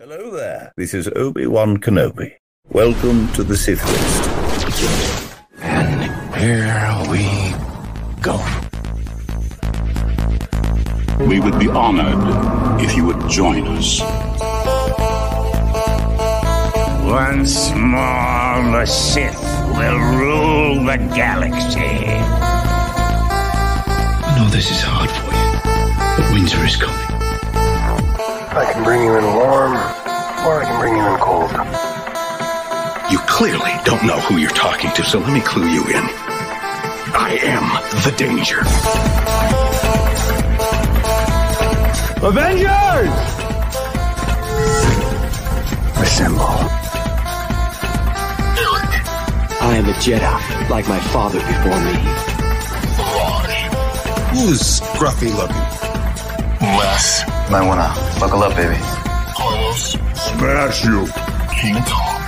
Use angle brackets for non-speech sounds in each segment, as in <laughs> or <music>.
Hello there. This is Obi-Wan Kenobi. Welcome to the Sith List. And here we go. We would be honored if you would join us. Once more, the Sith will rule the galaxy. I know this is hard for you, but winter is coming. I can bring you in warm, or I can bring you in cold. You clearly don't know who you're talking to, so let me clue you in. I am the danger. Avengers! Assemble. I am a Jedi, like my father before me. Who's scruffy looking? Les. Might wanna buckle up, baby. Carlos. Smash you. King Kong.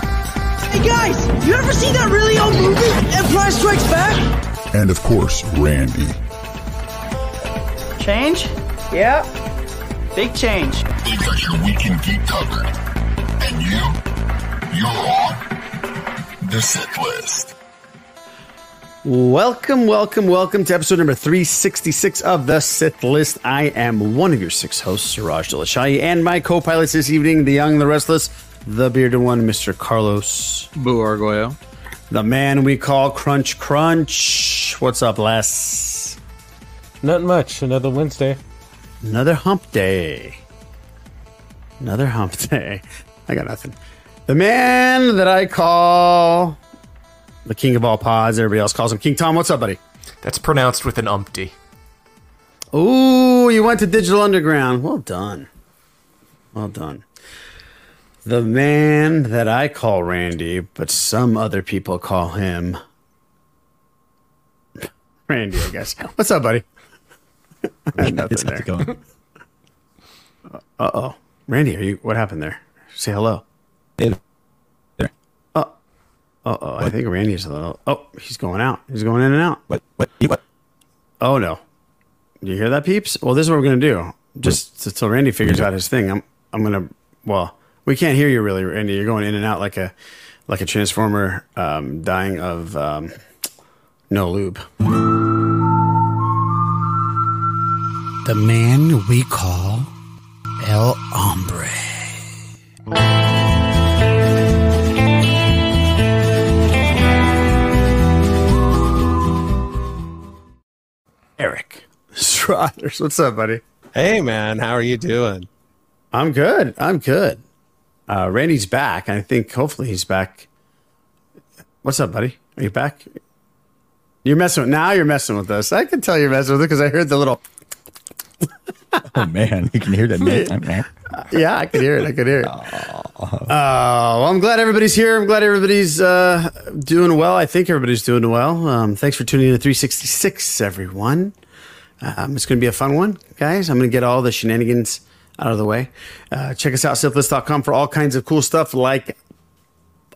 Hey guys, you ever seen that really old movie, Empire Strikes Back? And of course, Randy. Change? Yeah. Big change. They've got your weekend geek covered. And you? You're on the Sith List. Welcome, welcome, welcome to episode number 366 of the Sith List. I am one of your six hosts, Iraj Delashai, and my co pilots this evening, the young, the restless, the bearded one, Mr. Carlos. Boo Argoyo. The man we call Crunch Crunch. What's up, Les? Not much. Another Wednesday. Another hump day. Another hump <laughs> day. I got nothing. The man that I call the king of all pods. Everybody else calls him King Tom. What's up, buddy? That's pronounced with an umpty. Ooh, you went to Digital Underground. Well done. Well done. The man that I call Randy, but some other people call him Randy, I guess. <laughs> What's up, buddy? it's there. going. Uh oh, Randy, are you? What happened there? Say hello. Hey there. Uh oh. I think Randy's a little. Oh, he's going out. He's going in and out. What? What? What? Oh no. You hear that, peeps? Well, this is what we're gonna do. Just until Randy figures out his thing. I'm. I'm gonna. Well, we can't hear you really, Randy. You're going in and out like a, like a transformer um, dying of um, no lube. The man we call El Hombre. Eric Strothers. What's up, buddy? Hey, man. How are you doing? I'm good. I'm good. Uh, Randy's back. I think hopefully he's back. What's up, buddy? Are you back? You're messing with now. You're messing with us. I can tell you're messing with it because I heard the little. <laughs> oh man, you can hear that. <laughs> Man. yeah, I can hear it. I can hear it. Oh, well, I'm glad everybody's here. I'm glad everybody's uh, doing well. I think everybody's doing well. Um, thanks for tuning in to 366, everyone. Um, it's going to be a fun one, guys. I'm going to get all the shenanigans out of the way. Uh, check us out, sithlist.com for all kinds of cool stuff like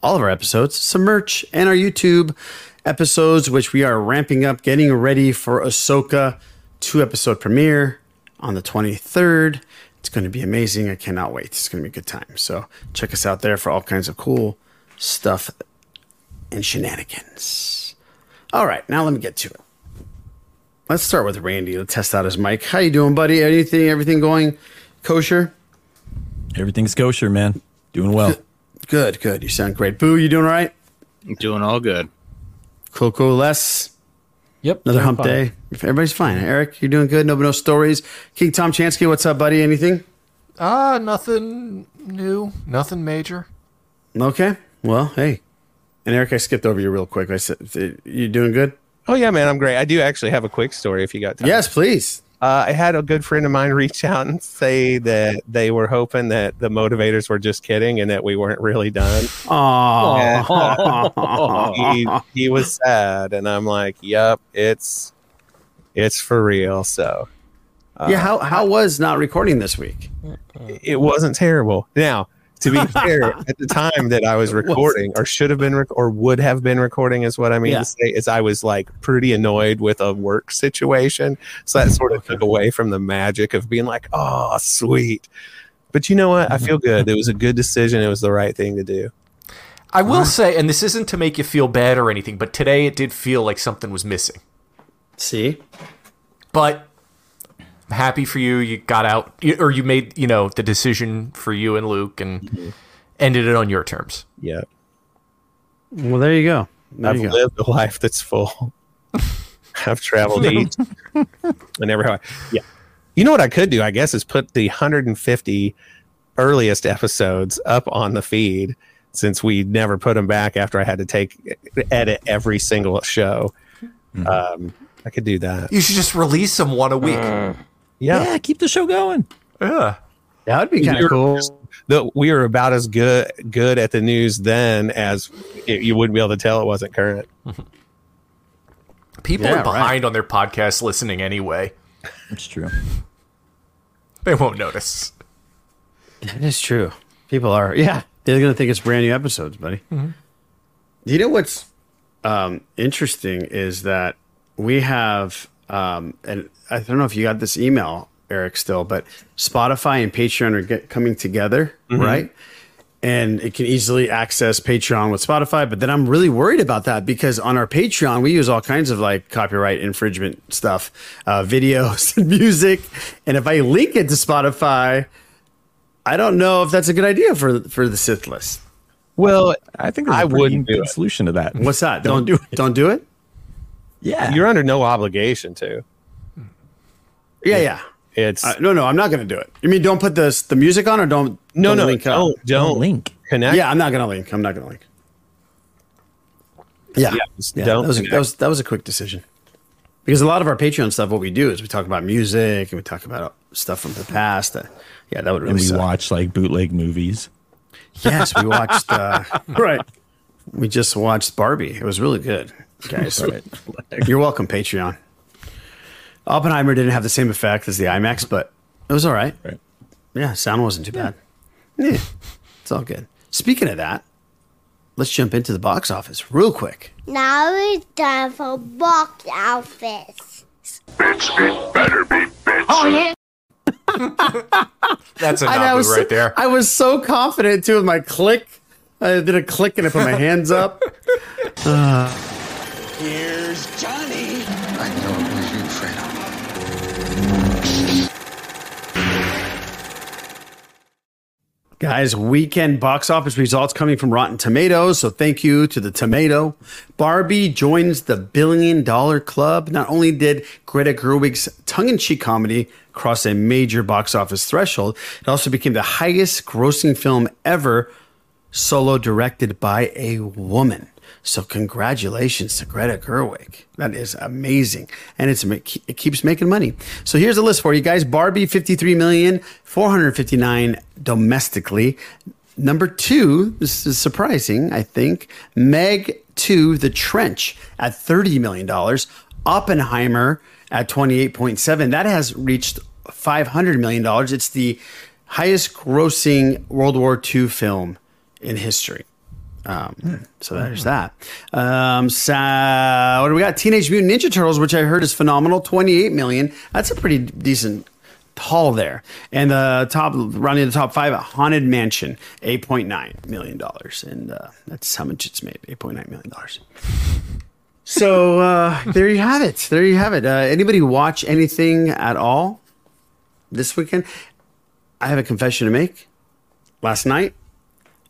all of our episodes, some merch, and our YouTube episodes, which we are ramping up, getting ready for Ahsoka two episode premiere on the 23rd. It's going to be amazing. I cannot wait. It's going to be a good time. So check us out there for all kinds of cool stuff and shenanigans. All right, now let me get to it. Let's start with Randy. Let's test out his mic. How you doing, buddy? Anything? Everything going kosher? Everything's kosher, man. Doing well. Good, good. You sound great. Boo, you doing all right? I'm doing all good. Cool, cool. Les. Yep. Another hump fine. day. Everybody's fine. Eric, you're doing good. No, no stories. King Tom Chansky, what's up, buddy? Anything? Ah, uh, nothing new. Nothing major. Okay. Well, hey. And Eric, I skipped over you real quick. I said, you doing good? Oh yeah, man, I'm great. I do actually have a quick story if you got time. Yes, please. Uh, I had a good friend of mine <laughs> reach out and say that they were hoping that the motivators were just kidding and that we weren't really done. he, he was sad, and I'm like, "Yep, it's it's for real." So, uh, yeah. How how was not recording this week? It wasn't terrible. Now, to be <laughs> fair, at the time that I was recording, or should have been, rec- or would have been recording, is what I mean Yeah. to say. Is I was like pretty annoyed with a work situation, so that sort of took away from the magic of being like, "Oh, sweet." But you know what? I feel mm-hmm. good. It was a good decision. It was the right thing to do. I will say, and this isn't to make you feel bad or anything, but today it did feel like something was missing. See? But I'm happy for you. You got out, or you made, you know, the decision for you and Luke and mm-hmm. ended it on your terms. Yeah. Well, there you go. There I've you go. lived a life that's full. <laughs> I've traveled <laughs> east and everywhere. Yeah. You know what I could do, I guess, is put the 150 earliest episodes up on the feed since we never put them back after I had to take edit every single show. Mm-hmm. Um, I could do that. You should just release them one a week. Mm. Yeah. Yeah, keep the show going. Yeah. That would be kind of cool. the, we were about as good good at the news then as it, you wouldn't be able to tell it wasn't current. People Yeah, are behind on their podcast listening anyway. It's true. They won't notice. That is true. People are, yeah, they're going to think it's brand new episodes, buddy. You know what's um, interesting is that we have, um, and I don't know if you got this email, Eric, still, but Spotify and Patreon are get, coming together, right? And it can easily access Patreon with Spotify. But then I'm really worried about that because on our Patreon, we use all kinds of like copyright infringement stuff, uh, <laughs> videos and music. And if I link it to Spotify, I don't know if that's a good idea for for the Sith list. Well, I think there's I a pretty wouldn't do good solution to that. What's that? <laughs> Don't, do it. Don't do it. Yeah. You're under no obligation to. Yeah, yeah. It's Uh, no, no, I'm not going to do it. You mean don't put the the music on or don't? no, don't no, link up? don't, don't link. connect. Yeah, I'm not going to link. I'm not going to link. Yeah, Yeah, yeah. don't That was, a, that was that was a quick decision because a lot of our Patreon stuff, what we do is we talk about music and we talk about stuff from the past. Uh, yeah, that would really and we suck. watch like bootleg movies. Yes, we watched. <laughs> Uh, right. We just watched Barbie. It was really good, guys. <laughs> <laughs> You're welcome, Patreon. Oppenheimer didn't have the same effect as the IMAX, but it was all right. Right. Yeah, sound wasn't too bad. Yeah, it's all good. Speaking of that, let's jump into the box office real quick. Now it's time for box office. Bitch, it better be bitch. Oh yeah. <laughs> That's a Nabu was right there. I was so confident too with my click. I did a click and I put my hands up. Uh, Here's Johnny. I know it was you, Fredo. Guys, weekend box office results coming from Rotten Tomatoes. So thank you to the tomato. Barbie joins the billion dollar club. Not only did Greta Gerwig's tongue in cheek comedy cross a major box office threshold, it also became the highest grossing film ever solo directed by a woman. So congratulations to Greta Gerwig. That is amazing. And it's it keeps making money. So here's a list for you guys. Barbie 53 million 459 domestically. Number 2, this is surprising, I think. Meg 2 The Trench at 30 million dollars. Oppenheimer at 28.7. That has reached 500 million dollars. It's the highest grossing World War II film in history. Um, so there's that. Um, so what do we got? Teenage Mutant Ninja Turtles, which I heard is phenomenal, 28 million. That's a pretty decent haul there. And the top, running the top five, a Haunted Mansion, 8.9 million dollars, and uh, that's how much it's made, 8.9 million dollars. So uh, there you have it. There you have it. Uh, anybody watch anything at all this weekend? I have a confession to make. Last night,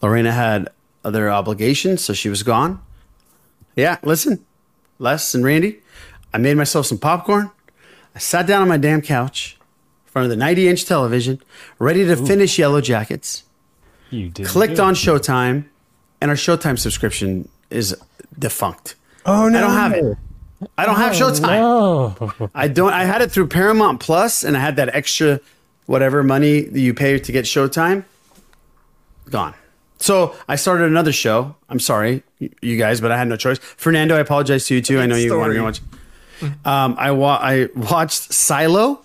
Lorena had other obligations, so she was gone. Yeah, listen, Les and Randy, I made myself some popcorn. I sat down on my damn couch in front of the 90 inch television, ready to finish Yellow Jackets. You did. Clicked on Showtime, and our Showtime subscription is defunct. Oh no, I don't have it. I don't have oh, Showtime. No. I don't. I had it through Paramount Plus, and I had that extra whatever money that you pay to get Showtime. Gone. So I started another show. I'm sorry, you guys, but I had no choice. Fernando, I apologize to you too. I know you wanted to watch. Um, I wa- I watched Silo,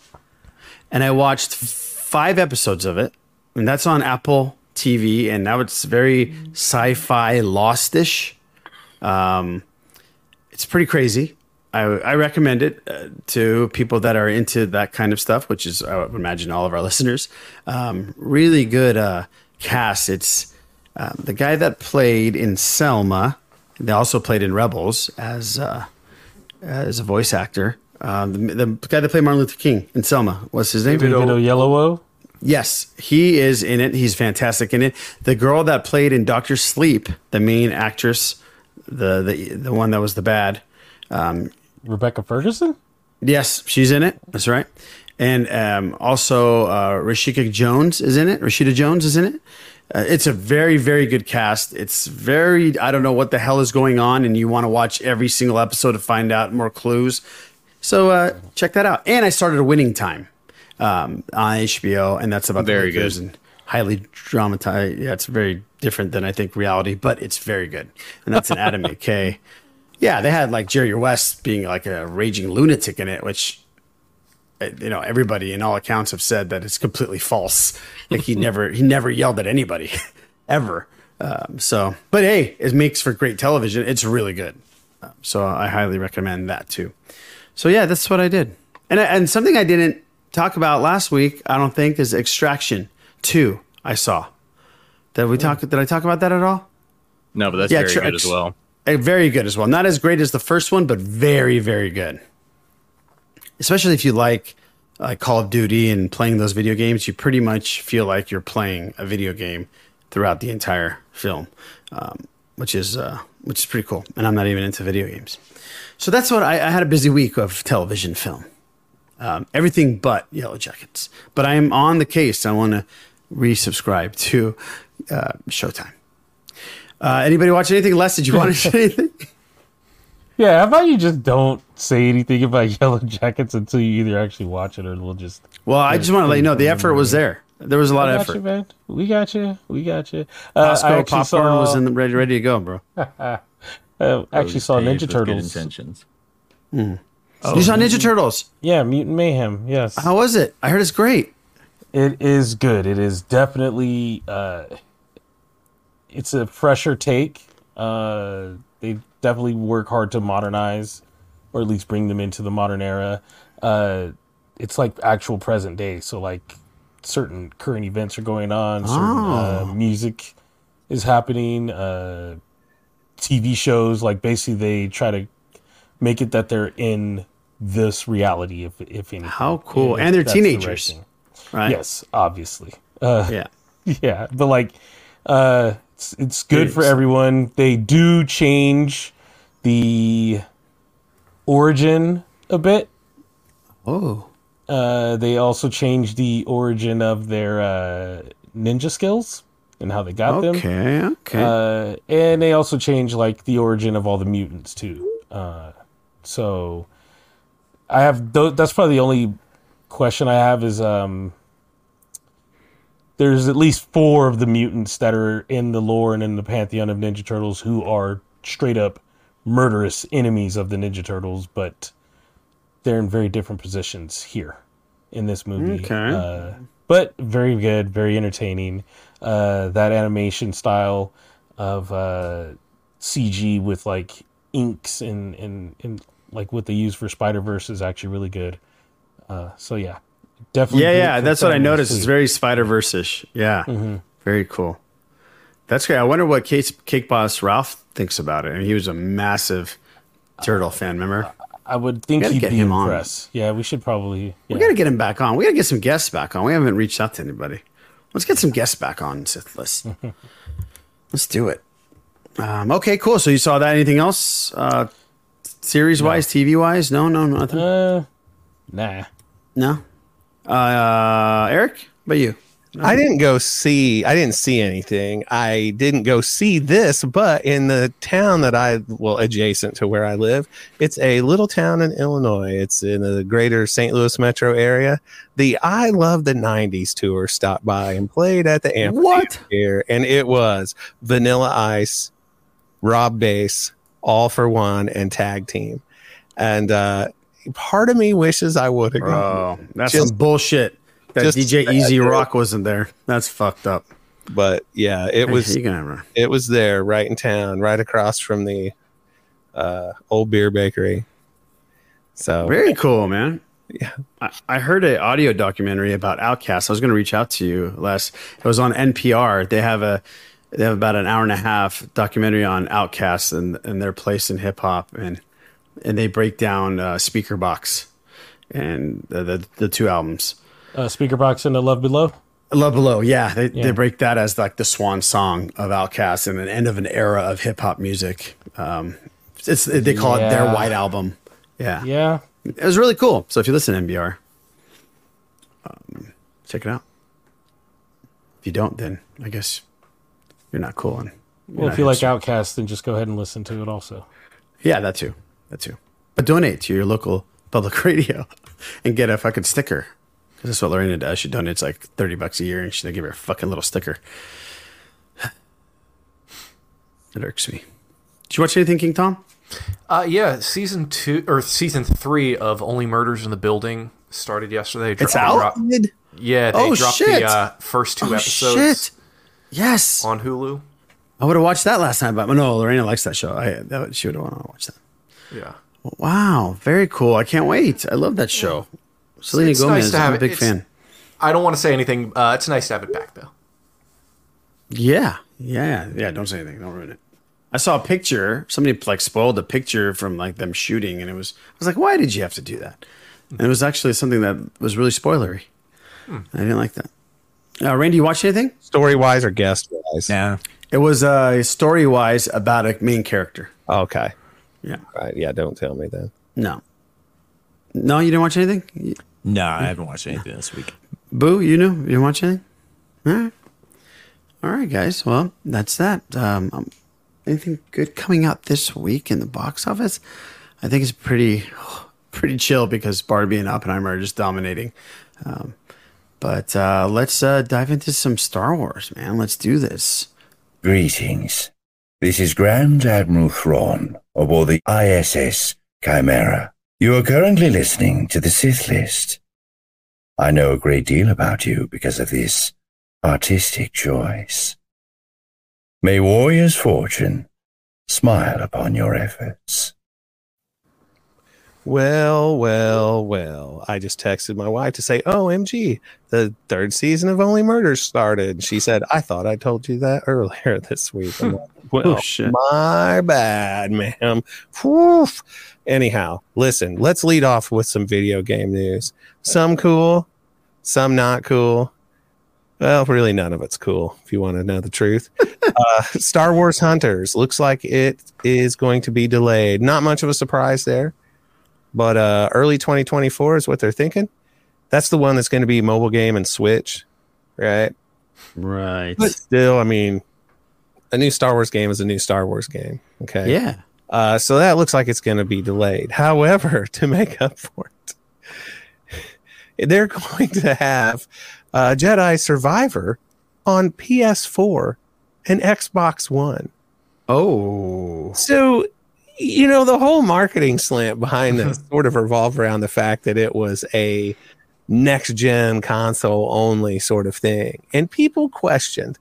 and I watched five episodes of it, and that's on Apple TV. And now it's very sci-fi lostish. Um, it's pretty crazy. I, I recommend it uh, to people that are into that kind of stuff, which is I would imagine all of our <laughs> listeners. Um, really good uh, cast. It's um, the guy that played in Selma. They also played in Rebels as uh, as a voice actor. Um, the, the guy that played Martin Luther King in Selma. What's his name? David Oyelowo. Yes, he is in it. He's fantastic in it. The girl that played in Doctor Sleep, the main actress, the the the one that was the bad. Um, Rebecca Ferguson. Yes, she's in it. That's right. And um, also uh, Rashida Jones is in it. Rashida Jones is in it. Uh, it's a very, very good cast. It's very, I don't know what the hell is going on, and you want to watch every single episode to find out more clues. So uh, check that out. And I started a Winning Time um, on HBO, and that's about the Very Lakers good. and highly dramatized. Yeah, it's very different than I think reality, but it's very good. And that's an Adam McKay. Yeah, they had like Jerry West being like a raging lunatic in it, which you know everybody in all accounts have said that it's completely false. Like he never he never yelled at anybody <laughs> ever. Um, so, but hey, it makes for great television. It's really good. Um, so I highly recommend that too. So yeah, that's what I did. And and something I didn't talk about last week, I don't think, is Extraction Two. I saw. Did we talk? Did I talk about that at all? No, but that's Yeah, very tr- good as well. Uh, very good as well. Not as great as the first one, but very, very good. Especially if you like like Call of Duty and playing those video games, you pretty much feel like you're playing a video game throughout the entire film, um, which is uh, which is pretty cool. And I'm not even into video games, so that's what I, I had a busy week of television film. Um, everything but Yellow Jackets. But I am on the case. I want to resubscribe to uh, Showtime. Uh, anybody watch anything? Les, did you want to say anything? Yeah, how about you just don't say anything about <laughs> Yellow Jackets until you either actually watch it or we'll just. Well, I just want to let you know the effort was there. There was a lot of effort. You, man. We got you. We got you. Uh, Costco I actually popcorn saw, was in the, ready, ready to go, bro. <laughs> uh, actually saw Ninja Turtles. intentions. Hmm. you saw Ninja Turtles? Yeah, Mutant Mayhem. Yes. How was it? I heard it's great. It is good. It is definitely. Uh, it's a fresher take. Uh, they definitely work hard to modernize, or at least bring them into the modern era. Uh, it's like actual present day. So like certain current events are going on. Certain uh, Oh. music is happening. Uh, TV shows like basically they try to make it that they're in this reality. If if anything. How cool. If And they're that's the right teenagers, right? Yes, obviously. Uh, Yeah. <laughs> yeah, but like, uh, it's, it's good for everyone. They do change the origin a bit. Oh. Uh, they also change the origin of their uh, ninja skills and how they got them. Okay, okay. Uh, and they also change like the origin of all the mutants too. Uh, so I have th- that's probably the only question I have is um there's at least four of the mutants that are in the lore and in the pantheon of Ninja Turtles who are straight up murderous enemies of the Ninja Turtles, but they're in very different positions here in this movie. Okay. Uh, but very good, very entertaining. Uh, that animation style of uh, CG with like inks and, and, and like what they use for Spider Verse is actually really good. Uh, so yeah, definitely. Yeah, yeah. That's what I noticed. too. It's very Spider Verse ish. Yeah. Very cool. That's great. I wonder what Cake, Cake Boss Ralph thinks about it. I mean, he was a massive Turtle fan, remember? I would think he'd get be him on. impressed. Yeah, we should probably. Yeah. We got to get him back on. We got to get some guests back on. We haven't reached out to anybody. Let's get some guests back on Sith List. <laughs> Let's do it. Um, okay, cool. So you saw that. Anything else? Uh, series wise, TV wise? No, no, nothing. Uh, nah. No. Uh, Eric, about you? I didn't go see. I didn't see anything. I didn't go see this, but in the town that I well adjacent to where I live, it's a little town in Illinois. It's in the greater St. Louis metro area. The I Love the '90s tour stopped by and played at the amphitheater What? here, and it was Vanilla Ice, Rob Base, All for One, and Tag Team. And uh, part of me wishes I would have gone. Bro, that's Just- some bullshit. That just DJ bad, Easy dude. Rock wasn't there. That's fucked up. but yeah, it was you can have her. it was there right in town, right across from the uh, old beer bakery. So Very cool, man. Yeah. I, I heard an audio documentary about Outkast. I was going to reach out to you, Les. It was on NPR. They have a they have about an hour and a half documentary on Outkast and, and their place in hip hop and and they break down uh, Speakerboxxx and the, the the two albums. Uh, Speakerboxxx and the Love Below. Love Below, yeah, they Yeah. they break that as like the swan song of Outkast and an end of an era of hip hop music. Um, it's they call it their white album. Yeah, Yeah. it was really cool. So if you listen to NPR, um, check it out. If you don't, then I guess you're not cool. And Well, if you like. Outkast, then just go ahead and listen to it also. yeah, that too, that too. But donate to your local public <laughs> radio and get a fucking sticker. Because that's what Lorena does. She donates like thirty bucks a year, and she'll give her a fucking little sticker. <sighs> It irks me. Did you watch anything, King Tom? Uh, yeah, season two or season three of Only Murders in the Building started yesterday. It's They out? dropped- yeah, they Oh, dropped shit. the uh, first two Oh, episodes shit. Yes, on Hulu. I would have watched that last night, but no, Lorena likes that show. I that, she would have wanted to watch that. Yeah, Wow, very cool. I can't wait. I love that show. Selena It's Gomez, nice to have I'm a big It's- fan. I don't want to say anything. Uh, it's nice to have it back though. Yeah, yeah, yeah. Don't say anything. Don't ruin it. I saw a picture. Somebody like spoiled a picture from like them shooting, and it was. I was like, why did you have to do that? And it was actually something that was really spoilery. Hmm. I didn't like that. Uh, Randy, you watch anything? story wise or guest wise? Yeah. It was uh, story wise about a main character. Okay. Yeah. Right. Yeah. Don't tell me then. No. No, you didn't watch anything. No, I haven't watched anything this week. Boo, you knew you didn't watch anything. All right, all right, guys. Well, that's that. Um, um, anything good coming out this week in the box office? I think it's pretty, <sighs> pretty chill because Barbie and Oppenheimer are just dominating. Um, but uh, let's uh, dive into some Star Wars, man. Let's do this. Greetings. This is Grand Admiral Thrawn aboard the ISS Chimaera. You are currently listening to the Sith List. I know a great deal about you because of this artistic choice. May warrior's fortune smile upon your efforts. Well, well, well. I just texted my wife to say, OMG, the third season of Only Murders started. She said, I thought I told you that earlier <laughs> this week. I'm like, <laughs> well, Oh, shit. my bad, ma'am. Whew. Anyhow, listen, let's lead off with some video game news. Some cool, some not cool. Well, really, none of it's cool if you want to know the truth. <laughs> uh, Star Wars Hunters looks like it is going to be delayed. Not much of a surprise there but uh early 2024 is what they're thinking that's the one that's going to be mobile game and switch right Right. but still i mean a new star wars game is a new star wars game okay Yeah. uh so that looks like it's going to be delayed however <laughs> to make up for it <laughs> they're going to have uh jedi survivor on ps4 and xbox one Oh. so, you know, the whole marketing slant behind this <laughs> sort of revolved around the fact that it was a next gen console only sort of thing. And people questioned,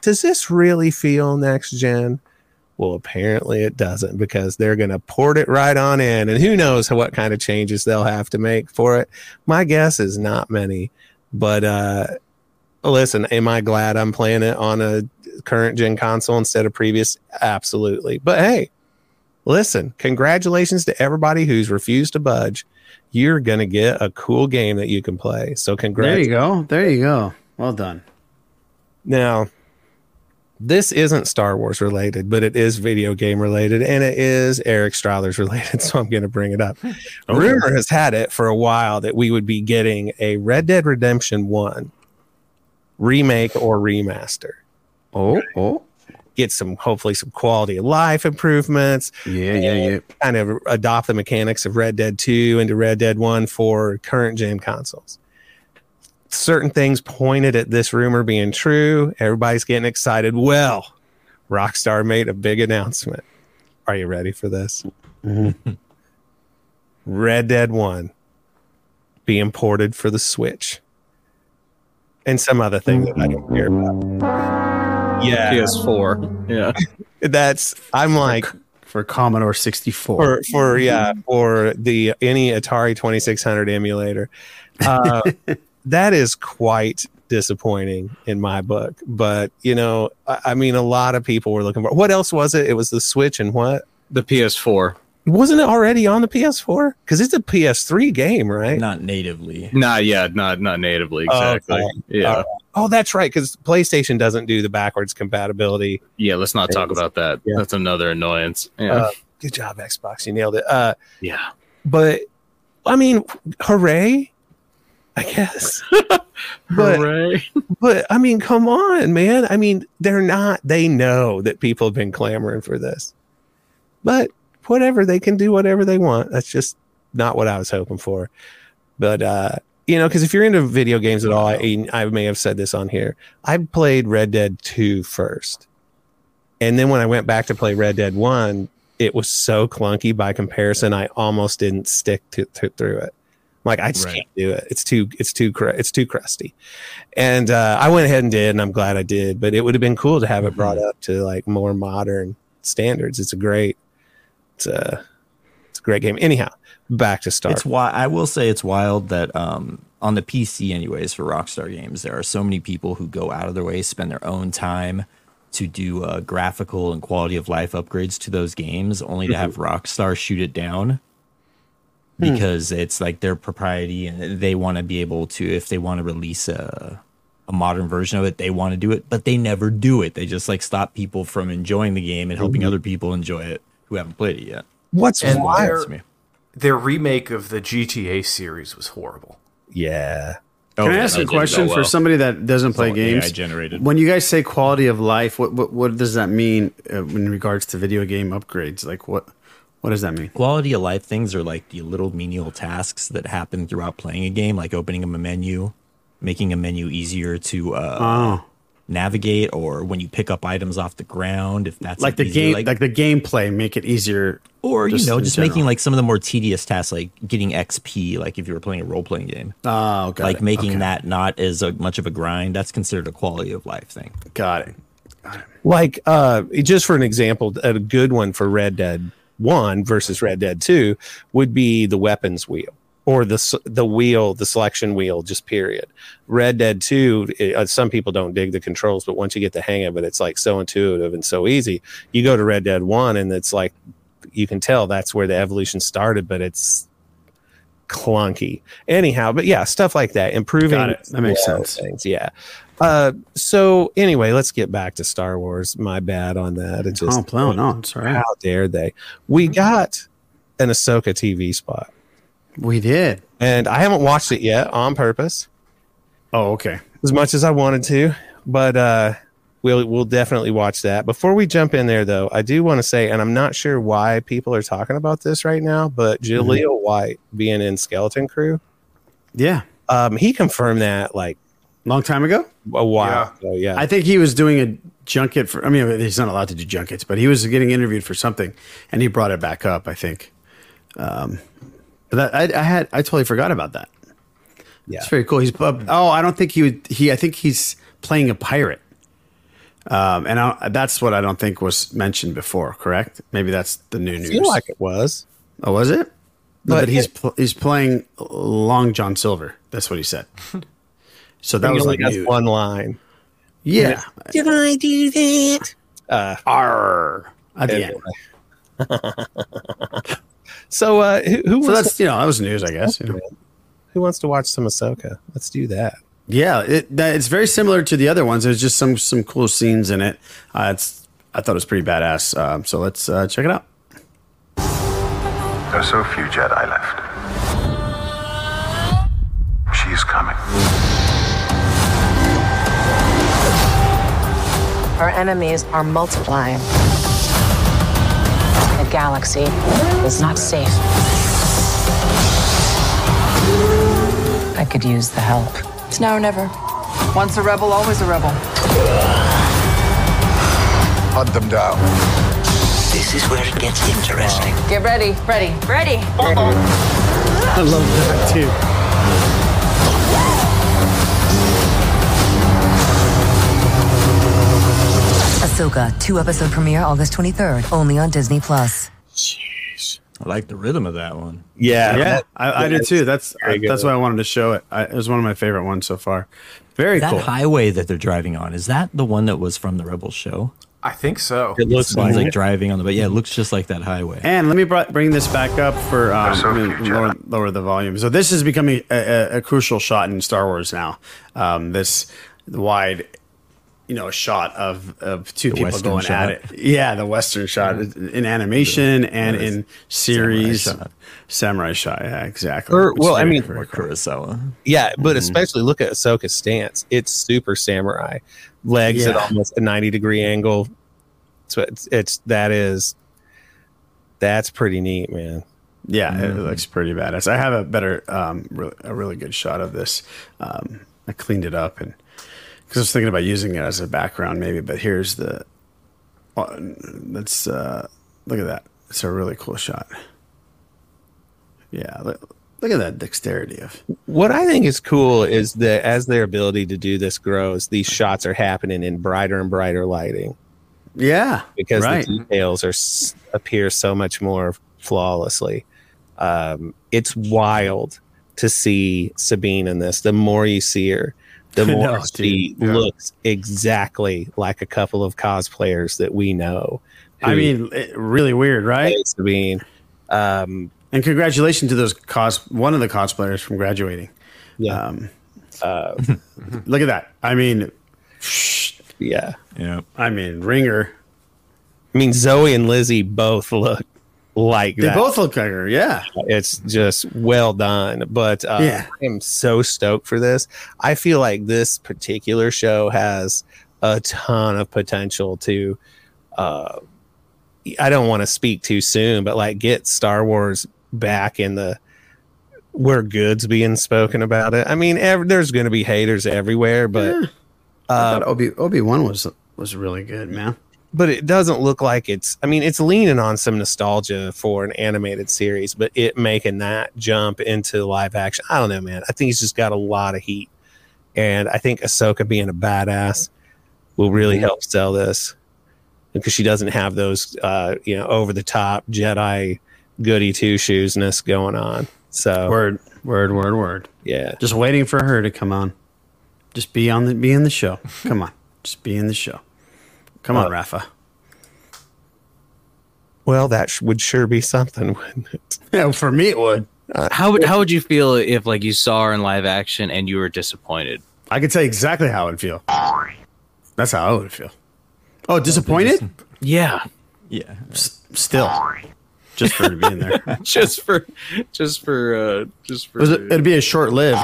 does this really feel next gen? Well, apparently it doesn't because they're going to port it right on in. And who knows what kind of changes they'll have to make for it. My guess is not many. But uh, listen, am I glad I'm playing it on a current gen console instead of previous? Absolutely. But hey, listen, congratulations to everybody who's refused to budge. You're going to get a cool game that you can play. So, congrats. There you go. There you go. Well done. Now, this isn't Star Wars related, but it is video game related and it is Eric Strothers related. <laughs> So I'm going to bring it up. Rumor has had it for a while that we would be getting a Red Dead Redemption 1 remake or remaster. Oh, oh. Get some, hopefully, some quality of life improvements. Yeah, yeah, yeah. Kind of adopt the mechanics of Red Dead 2 into Red Dead 1 for current gen consoles certain things pointed at this rumor being true. Everybody's getting excited. Well, Rockstar made a big announcement. Are you ready for this? Mm-hmm. <laughs> Red Dead 1 being ported for the Switch. And some other thing that I don't care about. Yeah. PS4. Yeah. That's I'm like for Commodore 64. for for yeah for the any Atari 2600 emulator. Uh, <laughs> that is quite disappointing in my book. But you know, I, I mean, a lot of people were looking for. What else was it? It was the Switch and what? The PS4. Wasn't it already on the PS4? Because it's a PS3 game, right? Not natively. Not yet, not not natively Oh, exactly. okay. Yeah. Uh, oh, that's right. Because PlayStation doesn't do the backwards compatibility. yeah, let's not talk about that. Yeah. That's another annoyance. Yeah. Uh, good job, Xbox. You nailed it. Uh, yeah. but I mean, hooray! I guess. <laughs> but Hooray. but I mean, come on, man. I mean, they're not. They know that people have been clamoring for this, but whatever they can do, whatever they want. That's just not what I was hoping for. But uh, you know, because if you're into video games at all, I, I may have said this on here. I played Red Dead 2 first, and then when I went back to play Red Dead One, it was so clunky by comparison. I almost didn't stick to, to through it. Like I just Right. can't do it. It's too it's too cr- it's too crusty. And uh, I went ahead and did, and I'm glad I did. But it would have been cool to have it brought up to like more modern standards. It's a great, it's a, it's a great game. Anyhow, back to Star. It's why I will say it's wild that um, on the PC, anyways, for Rockstar games, there are so many people who go out of their way, spend their own time to do uh, graphical and quality of life upgrades to those games, only to have Rockstar shoot it down Hmm. because it's like their propriety and they want to be able to, if they want to release a a modern version of it, they want to do it, but they never do it. They just like stop people from enjoying the game and helping Mhm. other people enjoy it who haven't played it yet. What's And wild their, to me? their remake of the GTA series was horrible. Yeah. Can I ask a question for somebody that doesn't play all AI games? generated. When you guys say quality of life, what what, what does that mean uh, in regards to video game upgrades? Like what what does that mean? Quality of life things are like the little menial tasks that happen throughout playing a game, like opening up a menu, making a menu easier to uh, Oh. Navigate, or when you pick up items off the ground, if that's like the easier, game, like, the gameplay, make it easier, or you know, just general. making like some of the more tedious tasks, like getting XP, like if you were playing a role playing game. Oh, got like it. making Okay. that not as a, much of a grind. That's considered a quality of life thing. Got it. like uh just for an example a good one for red dead 1 versus red dead 2 would be the weapons wheel or the the wheel the selection wheel just period. Red dead 2 it- uh, some people don't dig the controls but once you get the hang of it it's like so intuitive and so easy. You go to red dead 1 and it's like you can tell that's where the evolution started but it's clunky. Anyhow but yeah stuff like that improving Got it. That makes sense. things yeah. Uh so anyway let's get back to star wars. My bad on that. It just Oh, no, it's right. how dare they. We got an ahsoka tv spot We did. and i haven't watched it yet on purpose Oh, okay. as much as i wanted to but uh we'll we'll definitely watch that before we jump in there though i do want to say and i'm not sure why people are talking about this right now but Jaleel white being in skeleton crew Yeah. um he confirmed that like Long time ago? a while ago yeah I think he was doing a junket for. I mean, he's not allowed to do junkets, but he was getting interviewed for something, and he brought it back up. I think. Um, but that, I, I had I totally forgot about that. Yeah, it's very cool. He's uh, oh, I don't think he would. He I think he's playing a pirate. Um, and I, that's what I don't think was mentioned before. Correct? Maybe that's the new I news. feel like it was oh, was it? But But, he's it- pl- he's playing Long John Silver. That's what he said. <laughs> So that was like has one line Yeah. did i do that uh R at the end. <laughs> so uh who, who So wants that's you know that was news, I guess. You know. Who wants to watch some Ahsoka? Let's do that. Yeah, it, that, it's very similar to the other ones. There's just some some cool scenes in it. Uh, it's I thought it was pretty badass. Um, so let's uh, check it out. There are so few Jedi left. She's coming. Our enemies are multiplying. The galaxy is not safe. I could use the help. It's now or never. Once a rebel, always a rebel. Hunt them down. This is where it gets interesting. Get ready. Ready. Ready. I love that too. Ahsoka, two episode premiere August 23rd, only on Disney Plus. Jeez. I like the rhythm of that one. Yeah, yeah, I, I did too. That's very good. that's why I wanted to show it. I, it was one of my favorite ones so far. Very that cool. highway that they're driving on is that the one that was from the Rebels show? I think so. It looks One's like like it. driving on the, but yeah, it looks just like that highway. And let me br- bring this back up for um, I mean, lower, lower the volume. So this is becoming a, a, a crucial shot in Star Wars now. Um, this wide, you know, a shot of, of two The people Western going shot. at it. Yeah, the Western shot in animation and the in series. samurai shot. Samurai shot. Yeah, exactly. Or- well, I mean- very cool. Kurosawa. Yeah, but Mm-hmm. especially look at Ahsoka's stance. It's super samurai. Legs at almost a 90 degree angle. So it's, it's that is that's pretty neat, man. Yeah, it Mm-hmm. looks pretty badass. I have a better, um, re- a really good shot of this. Um, I cleaned it up and because I was thinking about using it as a background, maybe. But here's the. Uh, let's uh, look at that. It's a really cool shot. Yeah, look, look at that dexterity of. What I think is cool is that as their ability to do this grows, these shots are happening in brighter and brighter lighting Yeah, because right. the details are appear so much more flawlessly. Um, it's wild to see Sabine in this. The more you see her, the <laughs> I more know, she. Yeah. looks exactly like a couple of cosplayers that we know. I mean, really weird, right? play Sabine. Um, And congratulations to those cos one of the cosplayers from graduating. Yeah. Um, uh, <laughs> look at that. I mean, yeah. Yeah. I mean, ringer. I mean, Zoe and Lizzie both look like They that. both look like her. Yeah. It's just well done. But uh, Yeah. I am so stoked for this. I feel like this particular show has a ton of potential to. Uh, I don't want to speak too soon, but like get Star Wars back in the where goods being spoken about it. I mean, ev- there's going to be haters everywhere, but I uh, thought Obi Obi Wan was was really good, man. But it doesn't look like it's i mean it's leaning on some nostalgia for an animated series but it making that jump into live action i don't know man i think he's just got a lot of heat and i think ahsoka being a badass will really help sell this because she doesn't have those uh you know over the top jedi goody two shoesness going on so Word, word, word, word. yeah Just waiting for her to come on. Just be on the be in the show. Come on. Just be in the show. Come on, Uh, Rafa. well that sh- would sure be something <laughs> wouldn't it Yeah, for me it would. How would how would you feel if like you saw her in live action and you were disappointed? I can tell you exactly how I would feel. That's how I would feel. Oh, disappointed? Yeah, Yeah. S- still. Just for her to be in there. <laughs> just for just for uh just for It was it'd be a short lived,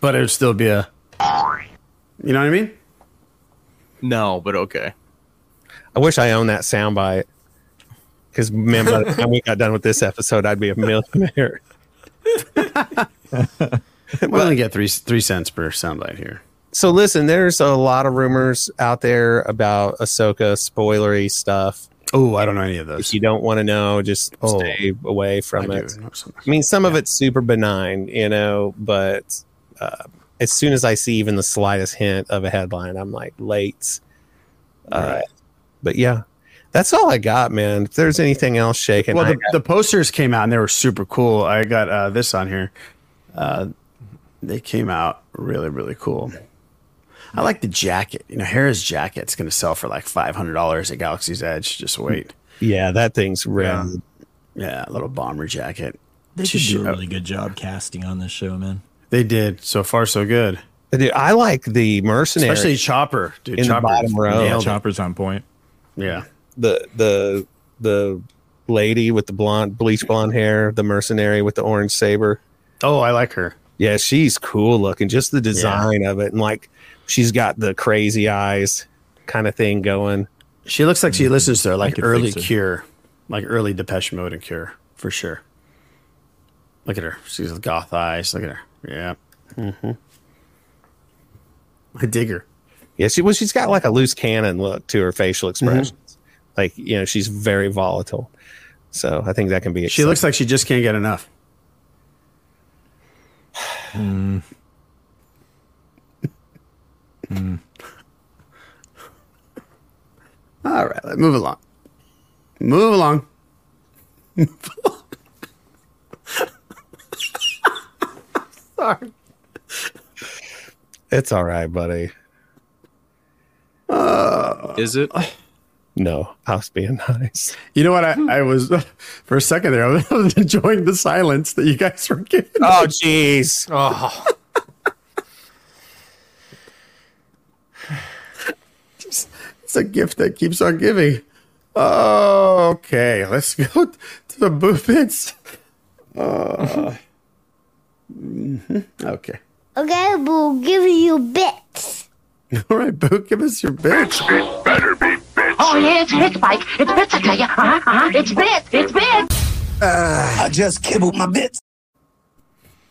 but it would still be a. You know what I mean? No, but okay. I wish I owned that soundbite. Because man, by the time we got done with this episode, I'd be a millionaire. <laughs> We only get three three cents per soundbite here. So listen, there's a lot of rumors out there about Ahsoka spoilery stuff. Oh, I don't know any of those. If you don't want to know, just Oh. stay away from I it. do. I mean, some of it's super benign, you know, but uh, as soon as I see even the slightest hint of a headline, I'm like, late. Uh, But yeah, that's all I got, man. If there's anything else shaking, Well, I the, the posters came out and they were super cool. I got uh, this on here. Uh, they came out really, really cool. I like the jacket. You know, Hera's jacket's going to sell for like five hundred dollars at Galaxy's Edge. Just wait. yeah, that thing's Yeah. red. Yeah, a little bomber jacket. They should do a really good job casting on this show, man. They did so far, so good. Dude, I like the mercenary, Especially Chopper, dude. In the bottom row. Chopper's on point. Yeah, the the the lady with the blonde bleach blonde hair, the mercenary with the orange saber. Oh, I like her. Yeah, she's cool looking. Just the design of it, and like she's got the crazy eyes kind of thing going. She looks like she listens to like early. Cure, like early Depeche Mode and Cure for sure. Look at her. She's got goth eyes. Look at her. Yeah. Mm-hmm. I dig her. Yeah, she well, she's got like a loose cannon look to her facial mm-hmm. expressions. Like you know, she's very volatile. So I think that can be. She looks like she just can't get enough. Mm. Mm. <laughs> All right, let's move along. Move along. <laughs> Sorry. It's all right, buddy. Uh, Is it? No, I was being nice. You know what? I, I was for a second there. I was <laughs> enjoying the silence that you guys were giving. Oh, jeez. Oh, It's a gift that keeps on giving. Okay, let's go to the boo bits. <laughs> Uh, mhm, Okay. Okay, we'll give you bits. <laughs> All right, Boo, give us your bits. Better be bitch. Oh, yeah, it's bits, Mike. It's bits, I tell you. Uh-huh, uh-huh. It's bits. It's bits. I just kibbled my bits.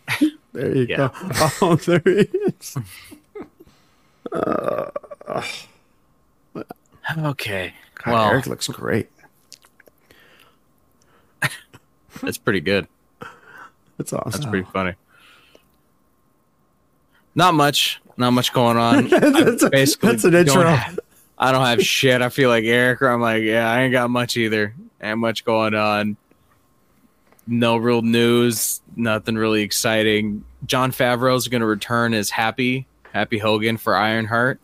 <laughs> There you Yeah. go. <laughs> Oh, there he is. Uh, Okay. God, Well, Eric looks great. that's pretty good. That's awesome. That's pretty funny. Not much. Not much going on. <laughs> That's I a- basically that's an don't intro. have- I don't have shit. I feel like Eric. Or I'm like, yeah, I ain't got much either. Ain't much going on. No real news. Nothing really exciting. Jon Favreau's going to return as Happy Happy Hogan for Ironheart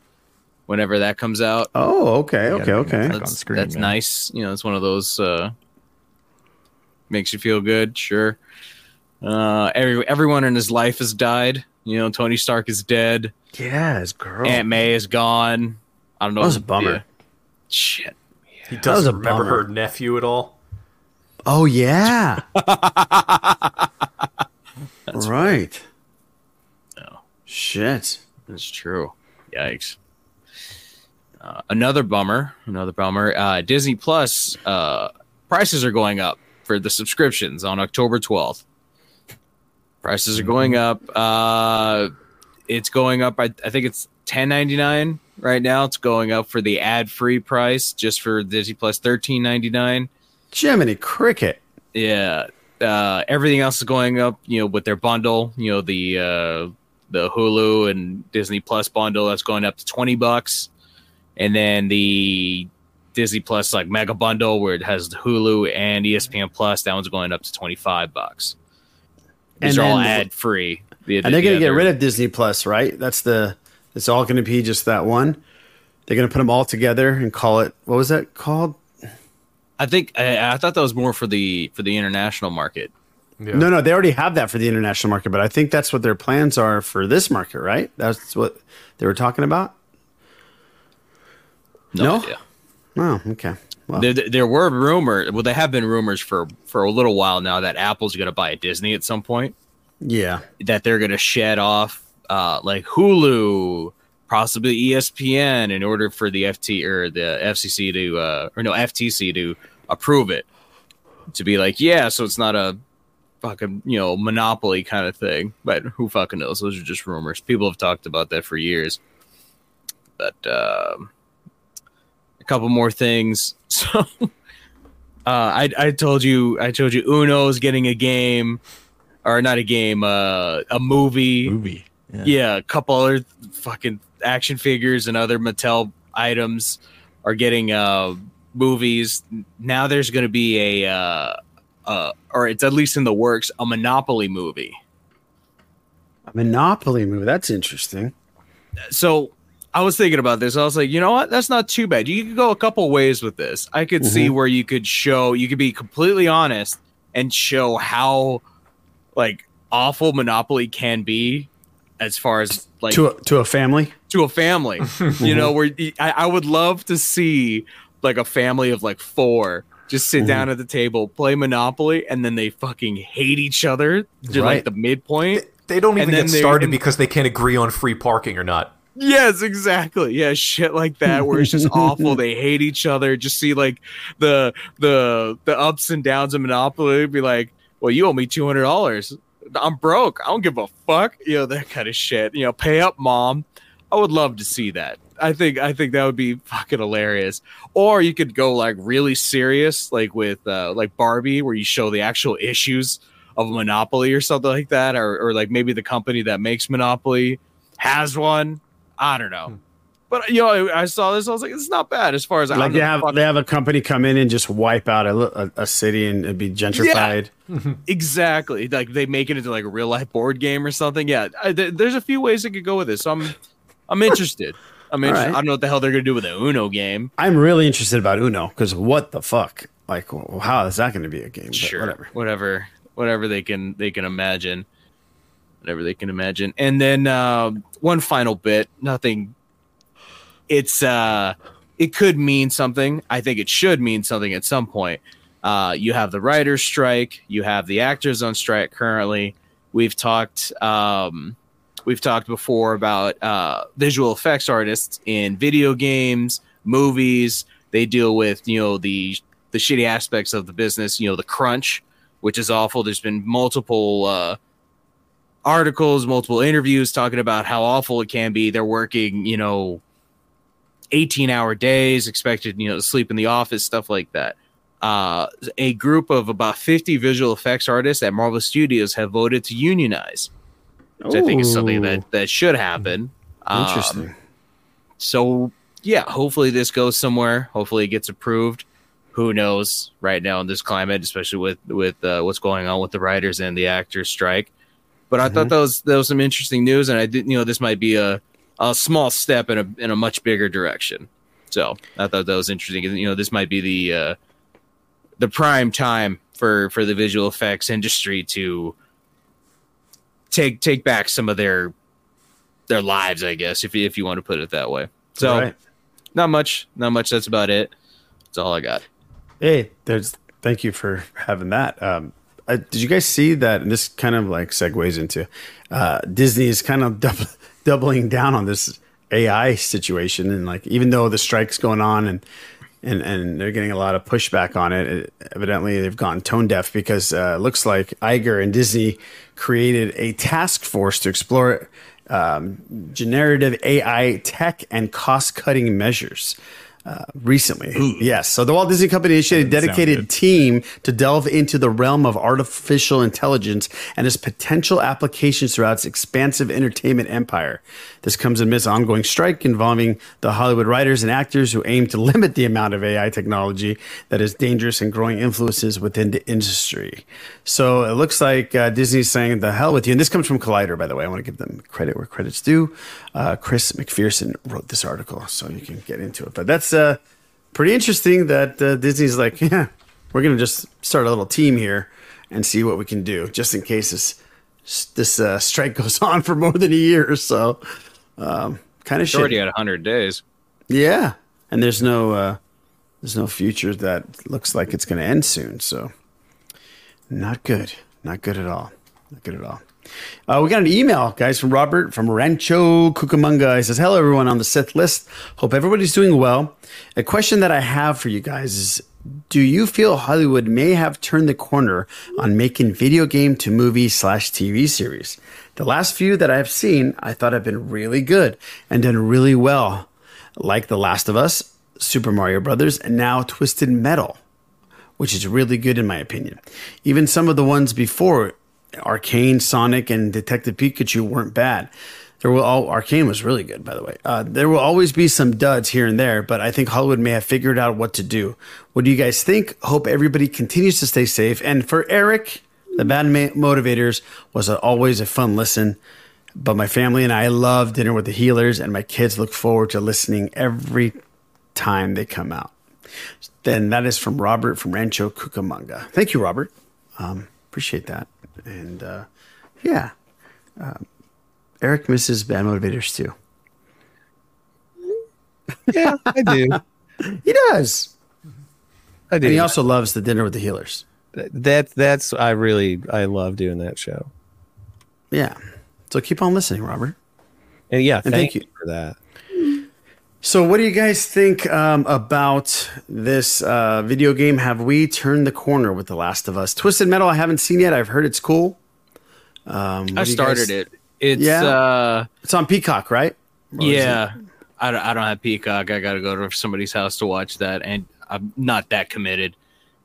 whenever that comes out. Oh, okay, okay, okay. That's, that's nice. You know, it's one of those uh makes you feel good, sure. Uh every everyone in his life has died. You know, Tony Stark is dead. Yeah, his girl. Aunt May is gone. I don't know. That was a yeah. bummer. Shit. he doesn't a remember bummer. her nephew at all. Oh yeah. <laughs> That's right. No. Shit. That's true. Yikes. Uh, another bummer. Another bummer. Uh, Disney Plus uh, prices are going up for the subscriptions on October 12th. Prices are going up. Uh, it's going up. I, I think it's 10.99 right now. It's going up for the ad-free price just for Disney Plus 13.99. Jiminy Cricket. Yeah. Uh, everything else is going up, you know, with their bundle, you know, the uh, the Hulu and Disney Plus bundle that's going up to 20 bucks. And then the Disney Plus like mega bundle where it has Hulu and ESPN Plus, that one's going up to 25 bucks. These And are all then- ad free. And they're going to get rid of Disney Plus, right? That's the. It's all going to be just that one. They're going to put them all together and call it. What was that called? I think I, I thought that was more for the for the international market. No, no, they already have that for the international market, but I think that's what their plans are for this market, right? That's what they were talking about. No, No? idea. Oh, okay. Well, There, there were rumors. Well, there have been rumors for for a little while now that Apple's going to buy Disney at some point. yeah. That they're going to shed off uh, like Hulu, possibly ESPN, in order for the FT or the FCC to uh, or no FTC to approve it. To be like, yeah, so it's not a fucking you know monopoly kind of thing. But who fucking knows? Those are just rumors. People have talked about that for years. But um, couple more things. <laughs> So, uh, I I told you I told you Uno's getting a game, or not a game, uh, a movie. Movie. Yeah. a couple other fucking action figures and other Mattel items are getting uh movies. Now there's going to be a uh, uh, or it's at least in the works, a Monopoly movie. A Monopoly movie. That's interesting. so I was thinking about this. I was like, you know what? That's not too bad. You could go a couple ways with this. I could see Mhm. where you could show, you could be completely honest and show how like awful Monopoly can be as far as like to a, to a family. to a family. <laughs> you know, where I would love to see like a family of like four just sit Mhm. down at the table, play Monopoly, and then they fucking hate each other to Right. like the midpoint. They don't even get started and- because they can't agree on free parking or not. Yes, exactly. Yeah, shit like that where it's just <laughs> awful. They hate each other. Just see like the the the ups and downs of Monopoly. Be like, well, you owe me two hundred dollars. I'm broke. I don't give a fuck. You know that kind of shit. You know, pay up, mom. I would love to see that. I think I think that would be fucking hilarious. Or you could go like really serious, like with uh, like Barbie, where you show the actual issues of Monopoly or something like that, or or like maybe the company that makes Monopoly has one. I don't know. Hmm. But you know, I, I saw this. I was like, it's not bad as far as like I'm they have they have a company come in and just wipe out a, a, a city and it'd be gentrified. <laughs> exactly like they make it into like a real life board game or something. Yeah, I, th- there's a few ways it could go with this. So I'm I'm interested. I'm interested. right. I don't know what the hell they're gonna do with the Uno game. I'm really interested about Uno because what the fuck? Like, wh- how is that going to be a game? But sure whatever. whatever whatever they can they can imagine whatever they can imagine. And then uh, one final bit nothing it's uh it could mean something. I think it should mean something at some point. Uh you have the writers strike. You have the actors on strike currently. We've talked um we've talked before about uh visual effects artists in video games movies. They deal with you know the the shitty aspects of the business you know the crunch which is awful. There's been multiple uh articles multiple interviews talking about how awful it can be they're working you know 18 hour days expected you know to sleep in the office stuff like that uh a group of about 50 visual effects artists at marvel studios have voted to unionize which i think is something that that should happen Um, Interesting. so yeah, hopefully this goes somewhere. Hopefully it gets approved. Who knows right now in this climate, especially with with uh, what's going on with the writers and the actors strike. But I thought that was that was some interesting news, and I did you know this might be a a small step in a in a much bigger direction. So I thought that was interesting. And, you know, this might be the uh, the prime time for for the visual effects industry to take take back some of their their lives, I guess, if you, if you want to put it that way. So Right. not much, not much. That's about it. That's all I got. Hey, there's. Thank you for having that. Um, uh, did you guys see that? And this kind of like segues into uh, Disney is kind of <laughs> doub- doubling down on this AI situation, and like even though the strike's going on and and and they're getting a lot of pushback on it, it evidently they've gone tone deaf because uh, looks like Iger and Disney created a task force to explore um, generative AI tech and cost cutting measures. Uh, recently, yes. So the Walt Disney Company initiated a dedicated team to delve into the realm of artificial intelligence and its potential applications throughout its expansive entertainment empire. This comes amidst an ongoing strike involving the Hollywood writers and actors who aim to limit the amount of AI technology that is dangerous and growing influences within the industry. So it looks like uh, Disney's saying the hell with you. And this comes from Collider, by the way. I want to give them credit where credit's due. Uh, Chris McPherson wrote this article, so you can get into it. But that's uh, pretty interesting that uh, Disney's like, <laughs> yeah, we're going to just start a little team here and see what we can do, just in case this this uh, strike <laughs> goes on for more than a year or so. Um, kind of It's already at 100 days. Yeah, and there's no uh, there's no future that looks like it's going to end soon. So not good, not good at all, not good at all. Uh, we got an email, guys, from Robert from Rancho Cucamonga. He says, "Hello, everyone on the Sith list. Hope everybody's doing well. A question that I have for you guys is." Do you feel Hollywood may have turned the corner on making video game to movie slash TV series? The last few that I've seen, I thought have been really good and done really well, like The Last of Us, Super Mario Brothers, and now Twisted Metal which is really good in my opinion. Even some of the ones before Arcane, Sonic, and Detective Pikachu weren't bad. There will all Arcane was really good, by the way. Uh, there will always be some duds here and there, but I think Hollywood may have figured out what to do. What do you guys think? Hope everybody continues to stay safe. And for Eric, the Bad Motivators was a, always a fun listen. But my family and I love Dinner with the Heelers, and my kids look forward to listening every time they come out. Then that is from Robert from Rancho Cucamonga. Thank you, Robert. Um, appreciate that. And uh, yeah, um, Eric misses Bad Motivators too. Yeah, I do. <laughs> he does. I do. And he also loves the Dinner with the Heelers. That that's I really I love doing that show. Yeah. So keep on listening, Robert. And yeah, And thank, thank you you. for that. So, what do you guys think um, about this uh, video game? Have we turned the corner with The Last of Us? Twisted Metal, I haven't seen yet. I've heard it's cool. Um, I started guys- it. It's Yeah. uh It's on Peacock, right? Or yeah. I don't, I don't have Peacock. I got to go to somebody's house to watch that and I'm not that committed.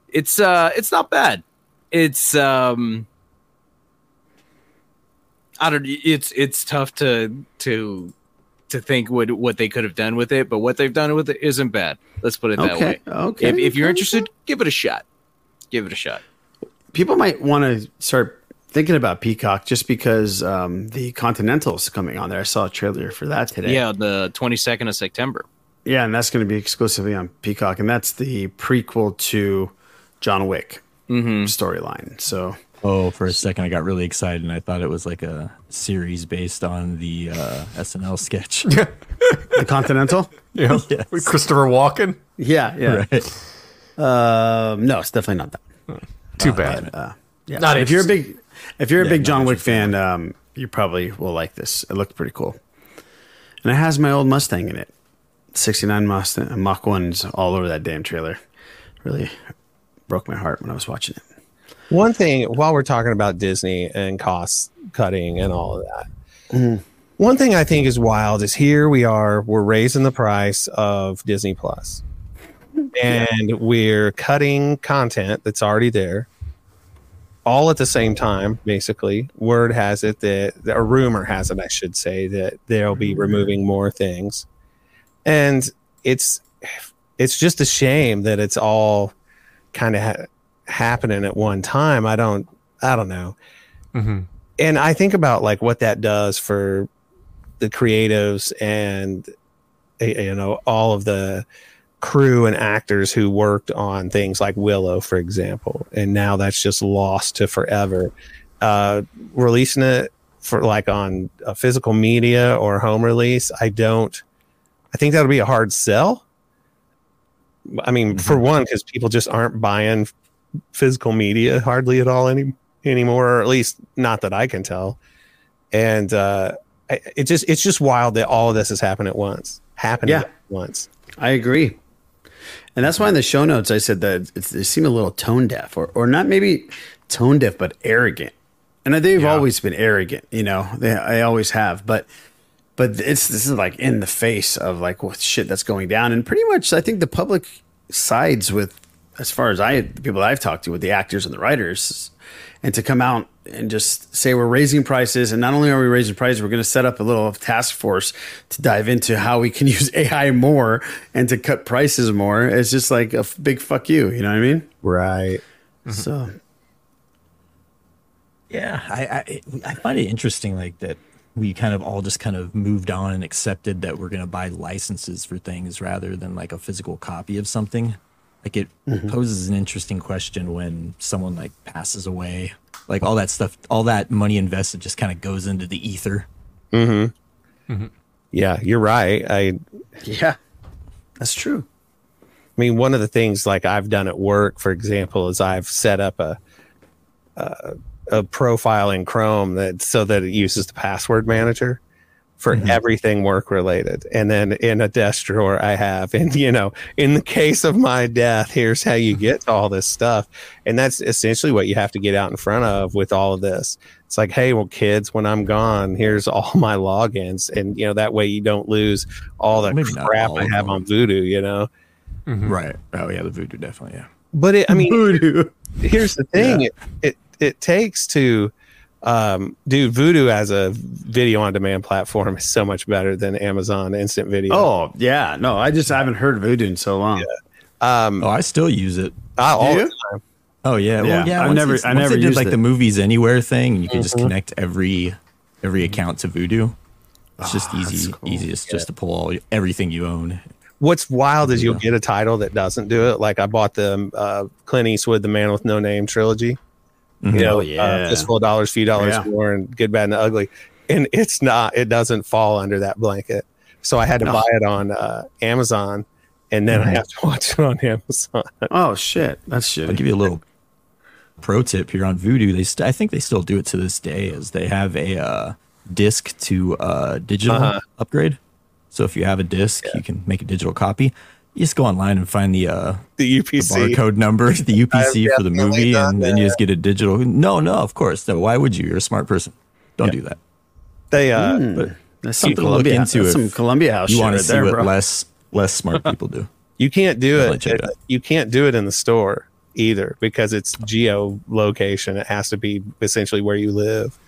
It's uh it's not bad. It's um I don't it's it's tough to to to think what what they could have done with it, but what they've done with it isn't bad. Let's put it that Okay, way. okay, If, if you're interested, give it a shot. Give it a shot. People might want to start thinking about Peacock just because um, the Continental's coming on there. I saw a trailer for that today. Yeah, the 22nd of September. Yeah, and that's going to be exclusively on Peacock, and that's the prequel to John Wick storyline. So, Oh, for a second, I got really excited and I thought it was like a series based on the uh, SNL sketch. <laughs> the Continental. Yeah, <laughs> Yes. with Christopher Walken. Yeah, yeah. Right. Um, no, it's definitely not that. Too bad. Uh, yeah. Not if you're a big, if you're a Yeah, big John Wick fan, um, you probably will like this. It looked pretty cool, and it has my old Mustang in it. '69 Mustang, Mach ones all over that damn trailer. Really broke my heart when I was watching it. One thing while we're talking about Disney and cost cutting and all of that, mm-hmm. one thing I think is wild is here we are, we're raising the price of Disney Plus, and we're cutting content that's already there, all at the same time. Basically, word has it that, a rumor has it, I should say, that they'll be removing more things, and it's it's just a shame that it's all kind of ha- happening at one time. I don't, I don't know. Mm-hmm. And I think about like what that does for the creatives and you know all of the crew and actors who worked on things like Willow, for example, and now that's just lost to forever. Uh, releasing it for like on a physical media or home release, I don't. I think that'll be a hard sell. I mean, for one, because people just aren't buying physical media hardly at all any anymore, or at least not that I can tell. And uh, I, it just it's just wild that all of this has happened at once, happening Yeah. at once. I agree. And that's why in the show notes I said that they seem a little tone deaf, or or not maybe tone deaf, but arrogant. And they've always been arrogant, you know. They I always have, but but it's this is like in the face of like what shit that's going down, and pretty much I think the public sides with as far as I the people I've talked to with the actors and the writers, and to come out and just say we're raising prices, and not only are we raising prices, we're going to set up a little task force to dive into how we can <laughs> use AI more and to cut prices more. It's just like a f- big fuck you, you know what I mean? Right. Mm-hmm. So Yeah, I, I I find it interesting, like that we kind of all just kind of moved on and accepted that we're going to buy licenses for things rather than like a physical copy of something. Like it Mhm. poses an interesting question when someone like passes away, like all that stuff, all that money invested just kind of goes into the ether. Mm-hmm. Yeah, you're right. I yeah, that's true. I mean, one of the things like I've done at work, for example, is I've set up a a, a profile in Chrome that so that it uses the password manager for mm-hmm. everything work related. And then in a desk drawer, I have, and you know, in the case of my death, here's how you mm-hmm. get to all this stuff. And that's essentially what you have to get out in front of with all of this. It's like, hey, well, kids, when I'm gone, here's all <laughs> my logins. And, you know, that way you don't lose all the Maybe crap all I have on Vudu, you know? Mm-hmm. Right. Oh yeah, the voodoo definitely. Yeah. But it, I mean, <laughs> Vudu. here's the thing: it, it it takes to, um, dude, Vudu as a video on demand platform is so much better than Amazon Instant Video. Oh yeah, no, I just haven't heard Vudu in so long. Um, oh, I still use it. all Do the you? time. Oh yeah, well, Yeah, yeah. I've never- I never did used like it. the movies anywhere thing, and you can just Mhm. connect every every account to Vudu. It's just Ah, easy, easiest just to pull all everything you own. What's wild is you'll get a title that doesn't do it. Like I bought the uh, Clint Eastwood, The Man with No Name trilogy. Mhm. You know, Oh, yeah. uh, Fistful of Dollars, Few Dollars Yeah. More, and Good, Bad, and Ugly. And it's not, it doesn't fall under that blanket. So I had to No. buy it on uh, Amazon, and then I Mhm. have to watch it on <laughs> Amazon. Oh shit, that's shit. I'll give you a little pro tip here on Vudu. They st- I think they still do it to this day, as they have a uh, disc to uh, digital Uh-huh. upgrade. So if you have a disc, you can make a digital copy. You just go online and find the uh, The the UPC. barcode number, the <laughs> UPC for the movie, done and then you just get a digital. No, no, of course. No, why would you? You're a smart person. Don't do that. They, uh, Hmm. That's some Something to look into that's some Columbia House You want to right see there, what bro. less less smart <laughs> people do. You can't do I'll it. you it. You can't do it in the store either because it's geolocation. It has to be essentially where you live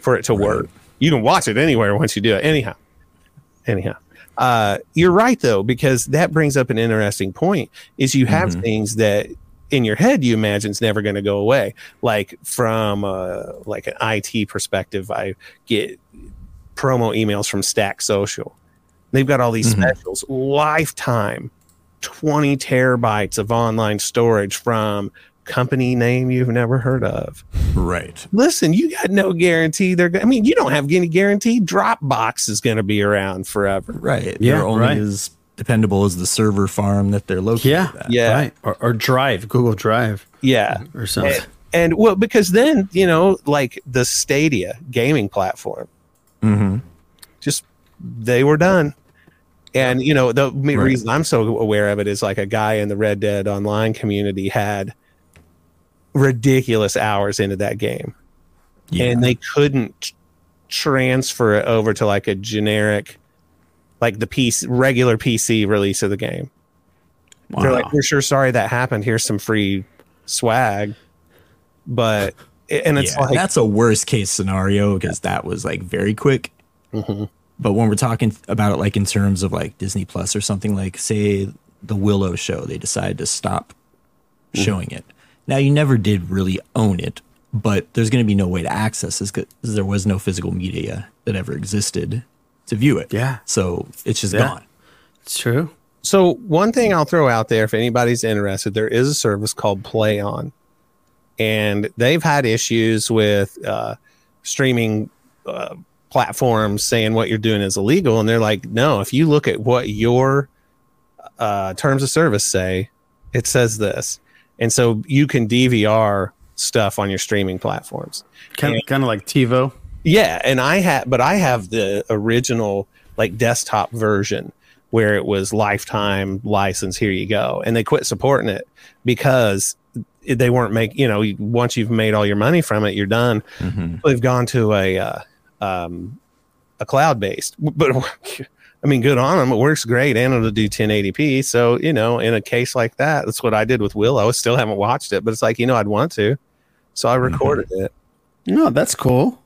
for it to work. You can watch it anywhere once you do it. Anyhow, anyhow, uh, you're right though because that brings up an interesting point. Is you have Mhm. things that in your head you imagine is never going to go away. Like from uh, like an IT perspective, I get promo emails from StackSocial. They've got all these Mhm. specials, lifetime, twenty terabytes of online storage from company name you've never heard of. Right. Listen, you got no guarantee they're. go- I mean, you don't have any guarantee. Dropbox is going to be around forever. Right. Yeah, They're only right. as dependable as the server farm that they're located Yeah, at. Yeah. right. Or, or Drive, Google Drive, Yeah. or something. And, and well, because then you know, like the Stadia gaming platform, Mm-hmm. just they were done. And you know, the me- Right. reason I'm so aware of it is like a guy in the Red Dead Online community had ridiculous hours into that game, and they couldn't transfer it over to like a generic, like the PC regular PC release of the game. They're like, we're sure sorry that happened. Here's some free swag, but and it's Yeah, like that's a worst case scenario because that was like very quick. Mhm. But when we're talking about it, like in terms of like Disney Plus or something, like say the Willow show, they decided to stop Mm-hmm. showing it. Now you never did really own it, but there's going to be no way to access this because there was no physical media that ever existed to view it. Yeah. So it's just Yeah. gone. It's true. So one thing I'll throw out there, if anybody's interested, there is a service called PlayOn, and they've had issues with uh, streaming uh, platforms saying what you're doing is illegal, and they're like, no, if you look at what your uh, terms of service say, it says this, and so you can DVR stuff on your streaming platforms. Kind of, kind of like TiVo. Yeah, and I have, but I have the original like desktop version where it was lifetime license. Here you go, and they quit supporting it because they weren't make. You know, once you've made all your money from it, you're done. Mm-hmm. They've gone to a uh, um, a cloud based, but I mean, good on them. It works great, and it'll do 1080p. So you know, in a case like that, that's what I did with Willow. I still haven't watched it, but it's like you know, I'd want to, so I recorded it. No, that's cool.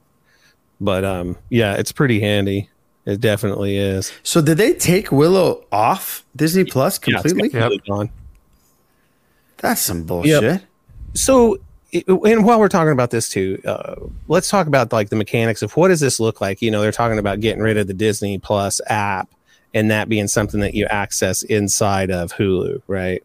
But um, yeah, it's pretty handy. It definitely is. So did they take Willow off Disney Plus Yeah, it's completely? completely gone. That's some bullshit. So, i- and while we're talking about this too, uh, let's talk about like the mechanics of what does this look like? You know, they're talking about getting rid of the Disney Plus app and that being something that you access inside of Hulu, right?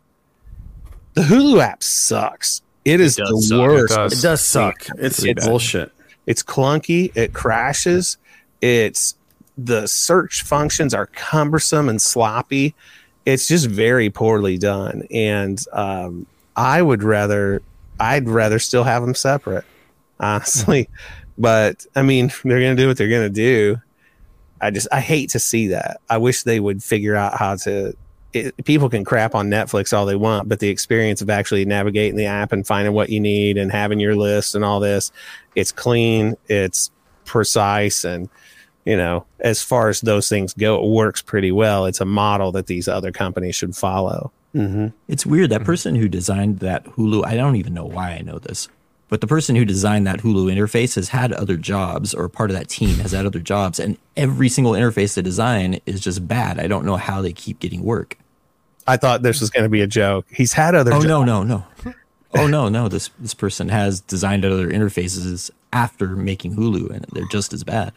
The Hulu app sucks. It is does the suck. It worst. does. It does suck. It's, It's- bullshit. It's clunky. It crashes. It's the search functions are cumbersome and sloppy. It's just very poorly done. And um, I would rather, I'd rather still have them separate, honestly. <laughs> but I mean, they're going to do what they're going to do. I just, I hate to see that. I wish they would figure out how to. It, people can crap on Netflix all they want, but the experience of actually navigating the app and finding what you need and having your list and all this, it's clean, it's precise, and you know, as far as those things go, it works pretty well. It's a model that these other companies should follow. Mm-hmm. It's weird. That person who designed that Hulu, I don't even know why I know this, but the person who designed that Hulu interface has had other jobs, or part of that team has had other jobs, and every single interface they design is just bad. I don't know how they keep getting work. I thought this was going to be a joke. He's had other. Oh jobs. no, no, no. Oh no, no. This this person has designed other interfaces after making Hulu, and they're just as bad.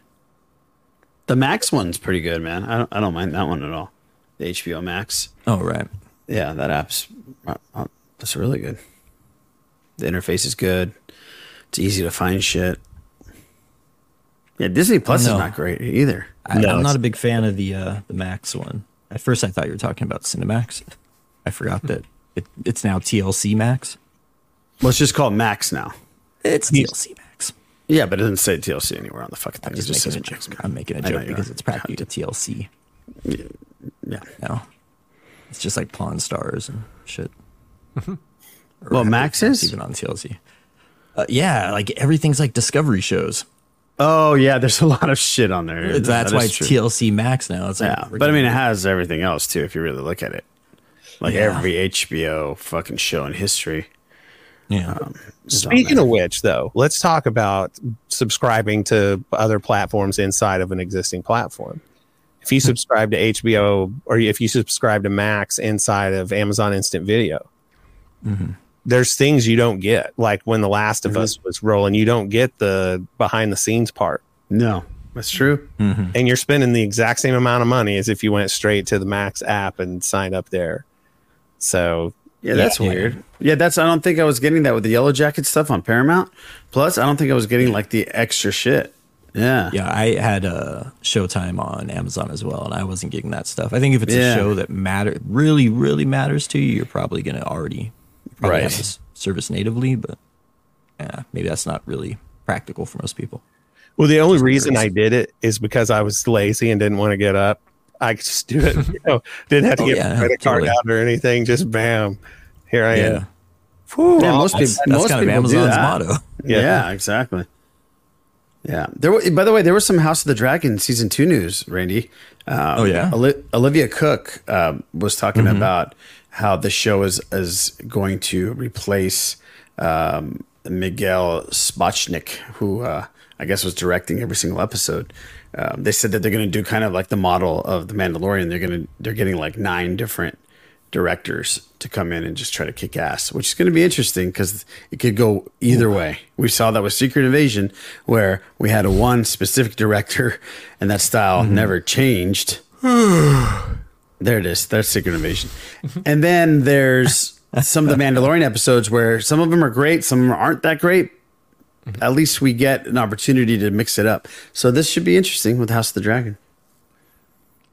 The Max one's pretty good, man. I don't, I don't mind that one at all. The HBO Max. Oh right. Yeah, that app's uh, uh, that's really good. The interface is good. It's easy to find shit. Yeah, Disney Plus is not great either. I, I'm not a big fan of the uh, the Max one. At first, I thought you were talking about Cinemax. I forgot that it, it's now TLC Max. Well, it's just called Max now. It's TLC Max. Yeah, but it doesn't say TLC anywhere on the fucking thing. I'm It just just making a joke. I'm making a I know joke because are. it's practically a TLC. Yeah. No, it's just like Pawn Stars and shit. Well, Happy Max is? even on TLC. Uh, yeah, like everything's like Discovery shows. Oh yeah, there's a lot of shit on there. That's That why it's true. TLC Max now. It's like Yeah, but I mean, it has everything else too. If you really look at it, like Yeah. every HBO fucking show in history. Yeah. Um, Speaking of which, though, let's talk about subscribing to other platforms inside of an existing platform. If you subscribe to HBO or if you subscribe to Max inside of Amazon Instant Video, Mhm. there's things you don't get. Like when The Last of Mhm. Us was rolling, you don't get the behind the scenes part. No, that's true. Mhm. And you're spending the exact same amount of money as if you went straight to the Max app and signed up there. So Yeah, that's weird. Yeah, that's. I don't think I was getting that with the Yellow Jacket stuff on Paramount. Plus, I don't think I was getting like the extra shit. Yeah. Yeah, I had a Showtime on Amazon as well, and I wasn't getting that stuff. I think if it's Yeah. a show that matter really, really matters to you, you're probably going to already probably Right. have this service natively. But yeah, maybe that's not really practical for most people. Well, the only reason I did it is because I was lazy and didn't want to get up. I could just do it. <laughs> You know, didn't have to Oh, get yeah, my credit card out or anything. Just bam, here I am. Yeah. Whew. Yeah, most That's- people. that's most kind of people do Amazon's that. motto. Yeah. Yeah. exactly. Yeah. There. Were, by the way, there was some House of the Dragon season two news, Randy. Um, Oh, yeah? Oli- Olivia Cooke um, was talking Mhm. about how the show is is going to replace um, Miguel Sapochnik, who uh, I guess was directing every single episode. Um, they said that they're going to do kind of like the model of the Mandalorian. They're going to they're getting like nine different directors to come in and just try to kick ass, which is going to be interesting because it could go either way. We saw that with Secret Invasion, where we had a one specific director, and that style mm-hmm. never changed. <sighs> there it is. That's Secret Invasion, and then there's some of the Mandalorian episodes where some of them are great, some of them aren't that great. Mm-hmm. At least we get an opportunity to mix it up. So this should be interesting with House of the Dragon.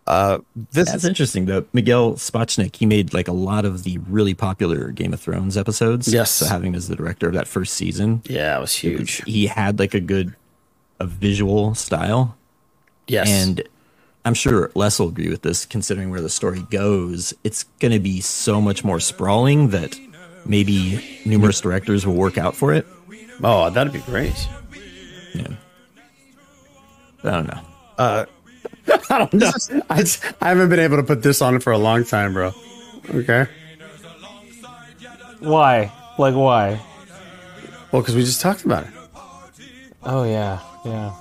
Uh, this That's interesting though. Miguel Sapochnik, he made like a lot of the really popular Game of Thrones episodes. Yes. So having him as the director of that first season, Yeah, it was huge. he had like a good a visual style. Yes. And I'm sure Les will agree with this, considering where the story goes. It's going to be so much more sprawling that maybe numerous directors will work out for it. Oh, that'd be great. Yeah. I don't know. uh, <laughs> I don't know. I, just- I haven't been able to put this on for a long time, bro. Okay. Why? Like why? Well, because we just talked about it. Oh yeah, yeah.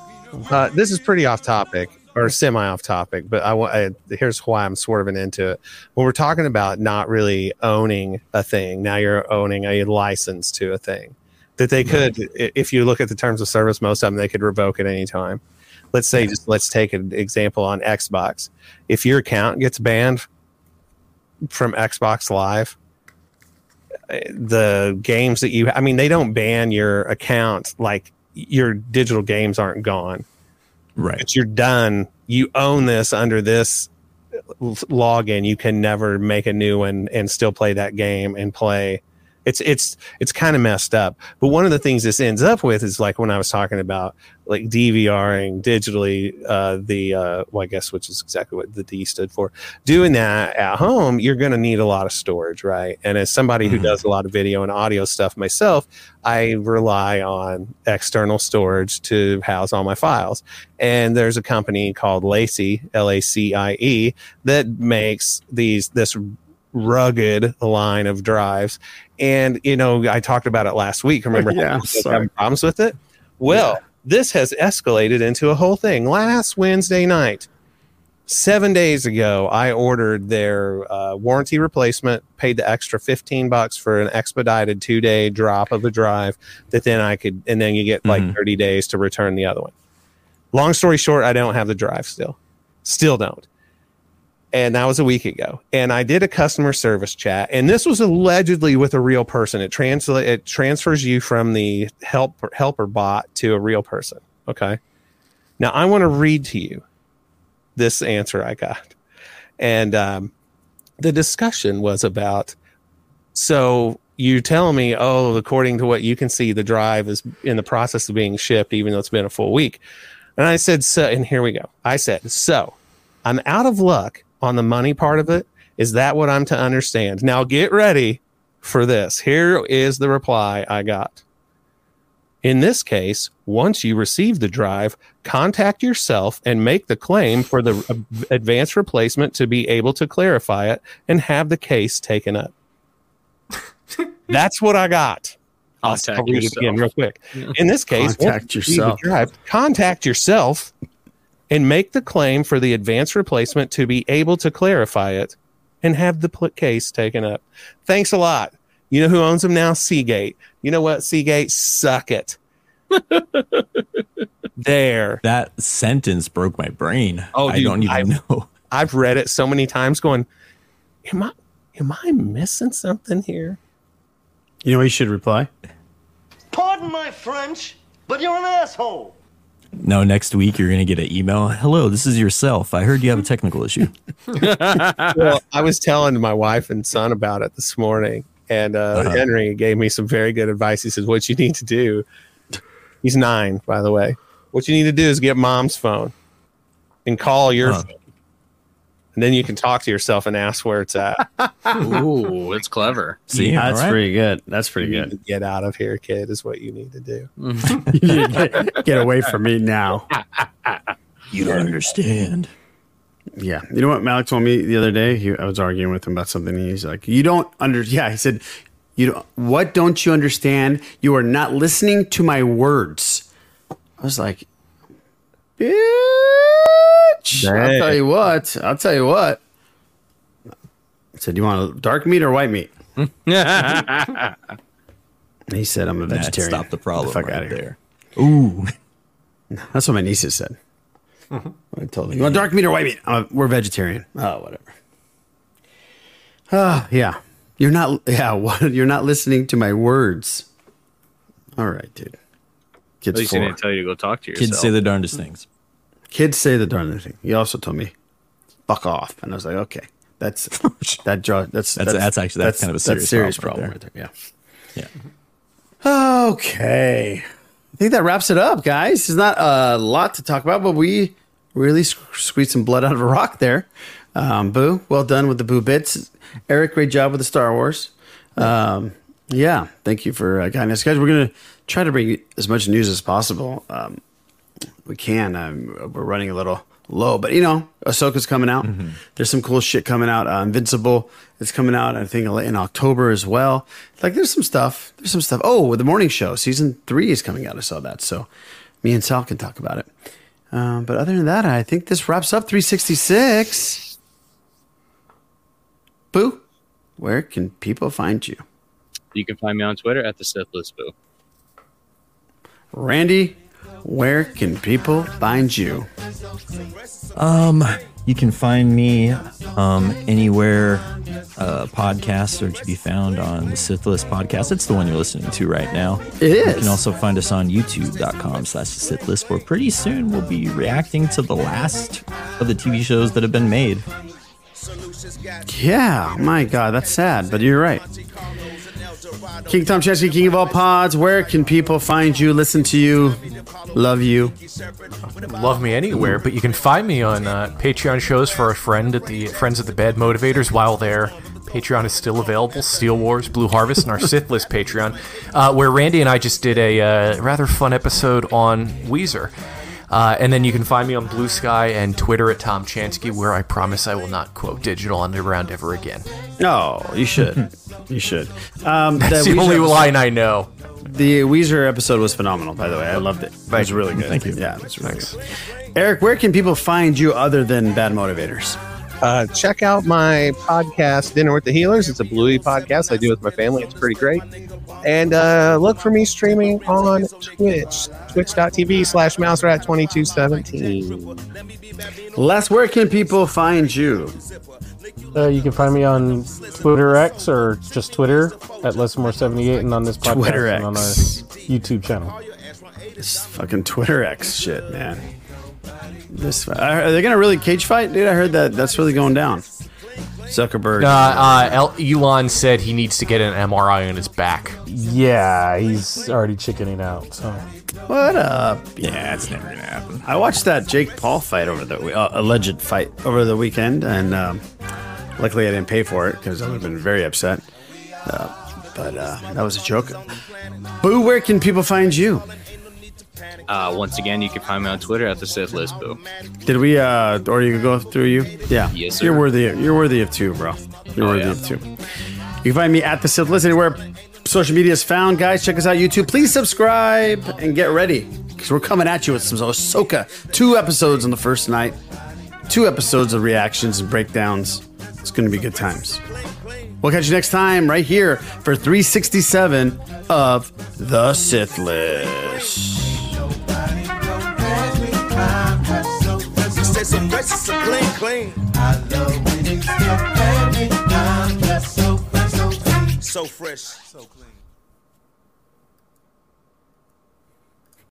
Uh, this is pretty off topic or semi off topic, but I, wa- I here's why I'm swerving into it. When we're talking about not really owning a thing, now you're owning a license to a thing that they could, i- if you look at the terms of service, most of them they could revoke at any time. Let's say, just let's take an example on Xbox. If your account gets banned from Xbox Live, the games that you, I mean, they don't ban your account like your digital games aren't gone Right. but you're done. You own this under this login. You can never make a new one and still play that game and play. It's it's it's kind of messed up. But one of the things this ends up with is like when I was talking about like DVRing digitally, uh, the uh, well, I guess which is exactly what the D stood for. Doing that at home, you're going to need a lot of storage, right? And as somebody who does a lot of video and audio stuff myself, I rely on external storage to house all my files. And there's a company called LaCie, L A C I E, that makes these this rugged line of drives. And you know, I talked about it last week. Remember, <laughs> Yeah, I was sorry. having problems with it. Well, this has escalated into a whole thing. Last Wednesday night, seven days ago, I ordered their uh, warranty replacement, paid the extra 15 bucks for an expedited two day drop of a drive that then I could, and then you get like Mhm. 30 days to return the other one. Long story short, I don't have the drive still. Still don't. And that was a week ago. And I did a customer service chat, and this was allegedly with a real person. It translate it transfers you from the help helper bot to a real person. Okay. Now I want to read to you this answer I got. And um, the discussion was about so you tell me, oh, according to what you can see, the drive is in the process of being shipped, even though it's been a full week. And I said, so, and here we go. I said, so I'm out of luck on the money part of it. Is that what I'm to understand? Now get ready for this. Here is the reply I got. In this case, once you receive the drive, contact yourself and make the claim for the advanced replacement to be able to clarify it and have the case taken up. <laughs> That's what I got. I'll, Contact I'll read it again real quick. In this case, once Contact you yourself. Drive, contact yourself and make the claim for the advanced replacement to be able to clarify it and have the pl- case taken up. Thanks a lot. You know who owns them now? Seagate. You know what? Seagate, suck it. <laughs> there. That sentence broke my brain. Oh, I dude, don't even I've- know. <laughs> I've read it so many times going, am I am I missing something here? You know what you should reply? Pardon my French, but you're an asshole. No, next week you're gonna get an email. Hello, this is yourself. I heard you have a technical issue. <laughs> well, I was telling my wife and son about it this morning, and uh, Uh-huh. Henry gave me some very good advice. He says, "What you need to do." He's nine, by the way. What you need to do is get mom's phone and call your Huh. phone, and then you can talk to yourself and ask where it's at. Ooh, <laughs> it's clever. See, That's all right. pretty good. That's pretty You need good. to Get out of here, kid. Is what you need to do. <laughs> get, get away from me now. You don't understand. Yeah. You know what Malik told me the other day? He, I was arguing with him about something. And he's like, "You don't under." Yeah, he said, "You don't, what don't you understand? You are not listening to my words." I was like, "Bitch!" I'll tell you what. I'll tell you what. I said, Do "You want dark meat or white meat?" And <laughs> he said, "I'm a That vegetarian." stopped the problem the fuck right out of here. there. Ooh. <laughs> That's what my nieces said. I told them, "You want dark meat or white meat?" Uh, we're vegetarian. Oh, whatever. Ah, yeah. You're not. Yeah, what, <laughs> you're not listening to my words. All right, dude. At Kids least he four. didn't tell you to go talk to yourself. Kids say the darndest things. Kids say the darndest thing. He also told me, "Fuck off," and I was like, "Okay, that's <laughs> that draw. That's That's- that's actually- that's kind of a serious serious problem problem, right right there. Yeah. Yeah. Okay. I think that wraps it up, guys. There's not a lot to talk about, but we really squeezed some blood out of a rock there. Um, Boo, well done with the Boo bits. Eric, great job with the Star Wars. Um, yeah, thank you for uh, guiding us, guys. We're gonna try to bring as much news as possible. Um, we can. Um, we're running a little low, but you know, Ahsoka's coming out. There's some cool shit coming out. Uh, Invincible is coming out. I think in October as well. Like, there's some stuff. There's some stuff. Oh, with the morning show, season three is coming out. I saw that, so me and Sal can talk about it. Um, but other than that, I think this wraps up 366. Boo, where can people find you? You can find me on Twitter at the Sith List Boo. Randy, where can people find you? Um, you can find me um, anywhere uh, podcasts are to be found on the Sith List podcast. It's the one you're listening to right now. It You can also find us on youtube.com slash List, where pretty soon we'll be reacting to the last of the TV shows that have been made. Yeah, my God, that's sad, but you're right. King Tom Chansky, King of all pods, where can people find you, listen to you, love you? Love me anywhere, but you can find me on uh, Patreon shows for a friend at the Friends of the Bad Motivators while there. Patreon is still available. Steel Wars, Blue Harvest, and our <laughs> Sith List Patreon, uh, where Randy and I just did a uh, rather fun episode on Weezer. Uh, and then you can find me on Blue Sky and Twitter at Tom Chansky, where I promise I will not quote Digital Underground ever again. No, you should. <laughs> you should. Um, That's the, Weezer only episode- line I know. The Weezer episode was phenomenal, by the way. I loved it. It was really good. Thank you. Yeah, it's really good. Eric, where can people find you other than Bad Motivators? Uh, check out my podcast, Dinner with the Heelers. It's a Bluey podcast I do with my family. It's pretty great. And uh, look for me streaming on Twitch, twitch.tv slash mouserat2217. Les, where can people find you? Uh, you can find me on Twitter X or just Twitter at Lesismore78 and on this podcast Twitter and on our YouTube channel. This fucking Twitter X shit, man. This are they gonna really cage fight, dude? I heard that that's really going down. Zuckerberg. Uh, uh, El- Elon said he needs to get an MRI on his back. Yeah, he's already chickening out. So What up? Yeah, it's never gonna happen. I watched that Jake Paul fight over the uh, alleged fight over the weekend, and um, Luckily, I didn't pay for it because I would have been very upset. Uh, but uh, that was a joke. Boo, where can people find you? Uh, once again, you can find me on Twitter at the Sith List Boo. Did we? Uh, or you can go through you? Yeah. Yes, sir. You're worthy. Of, you're worthy of two, bro. You're oh, worthy yeah. of two. You can find me at the Sith List anywhere social media is found, guys. Check us out YouTube. Please subscribe and get ready because we're coming at you with some Ahsoka. Two episodes on the first night. Two episodes of reactions and breakdowns. It's going to be good times. We'll catch you next time right here for 367 of The Sith List. So fresh.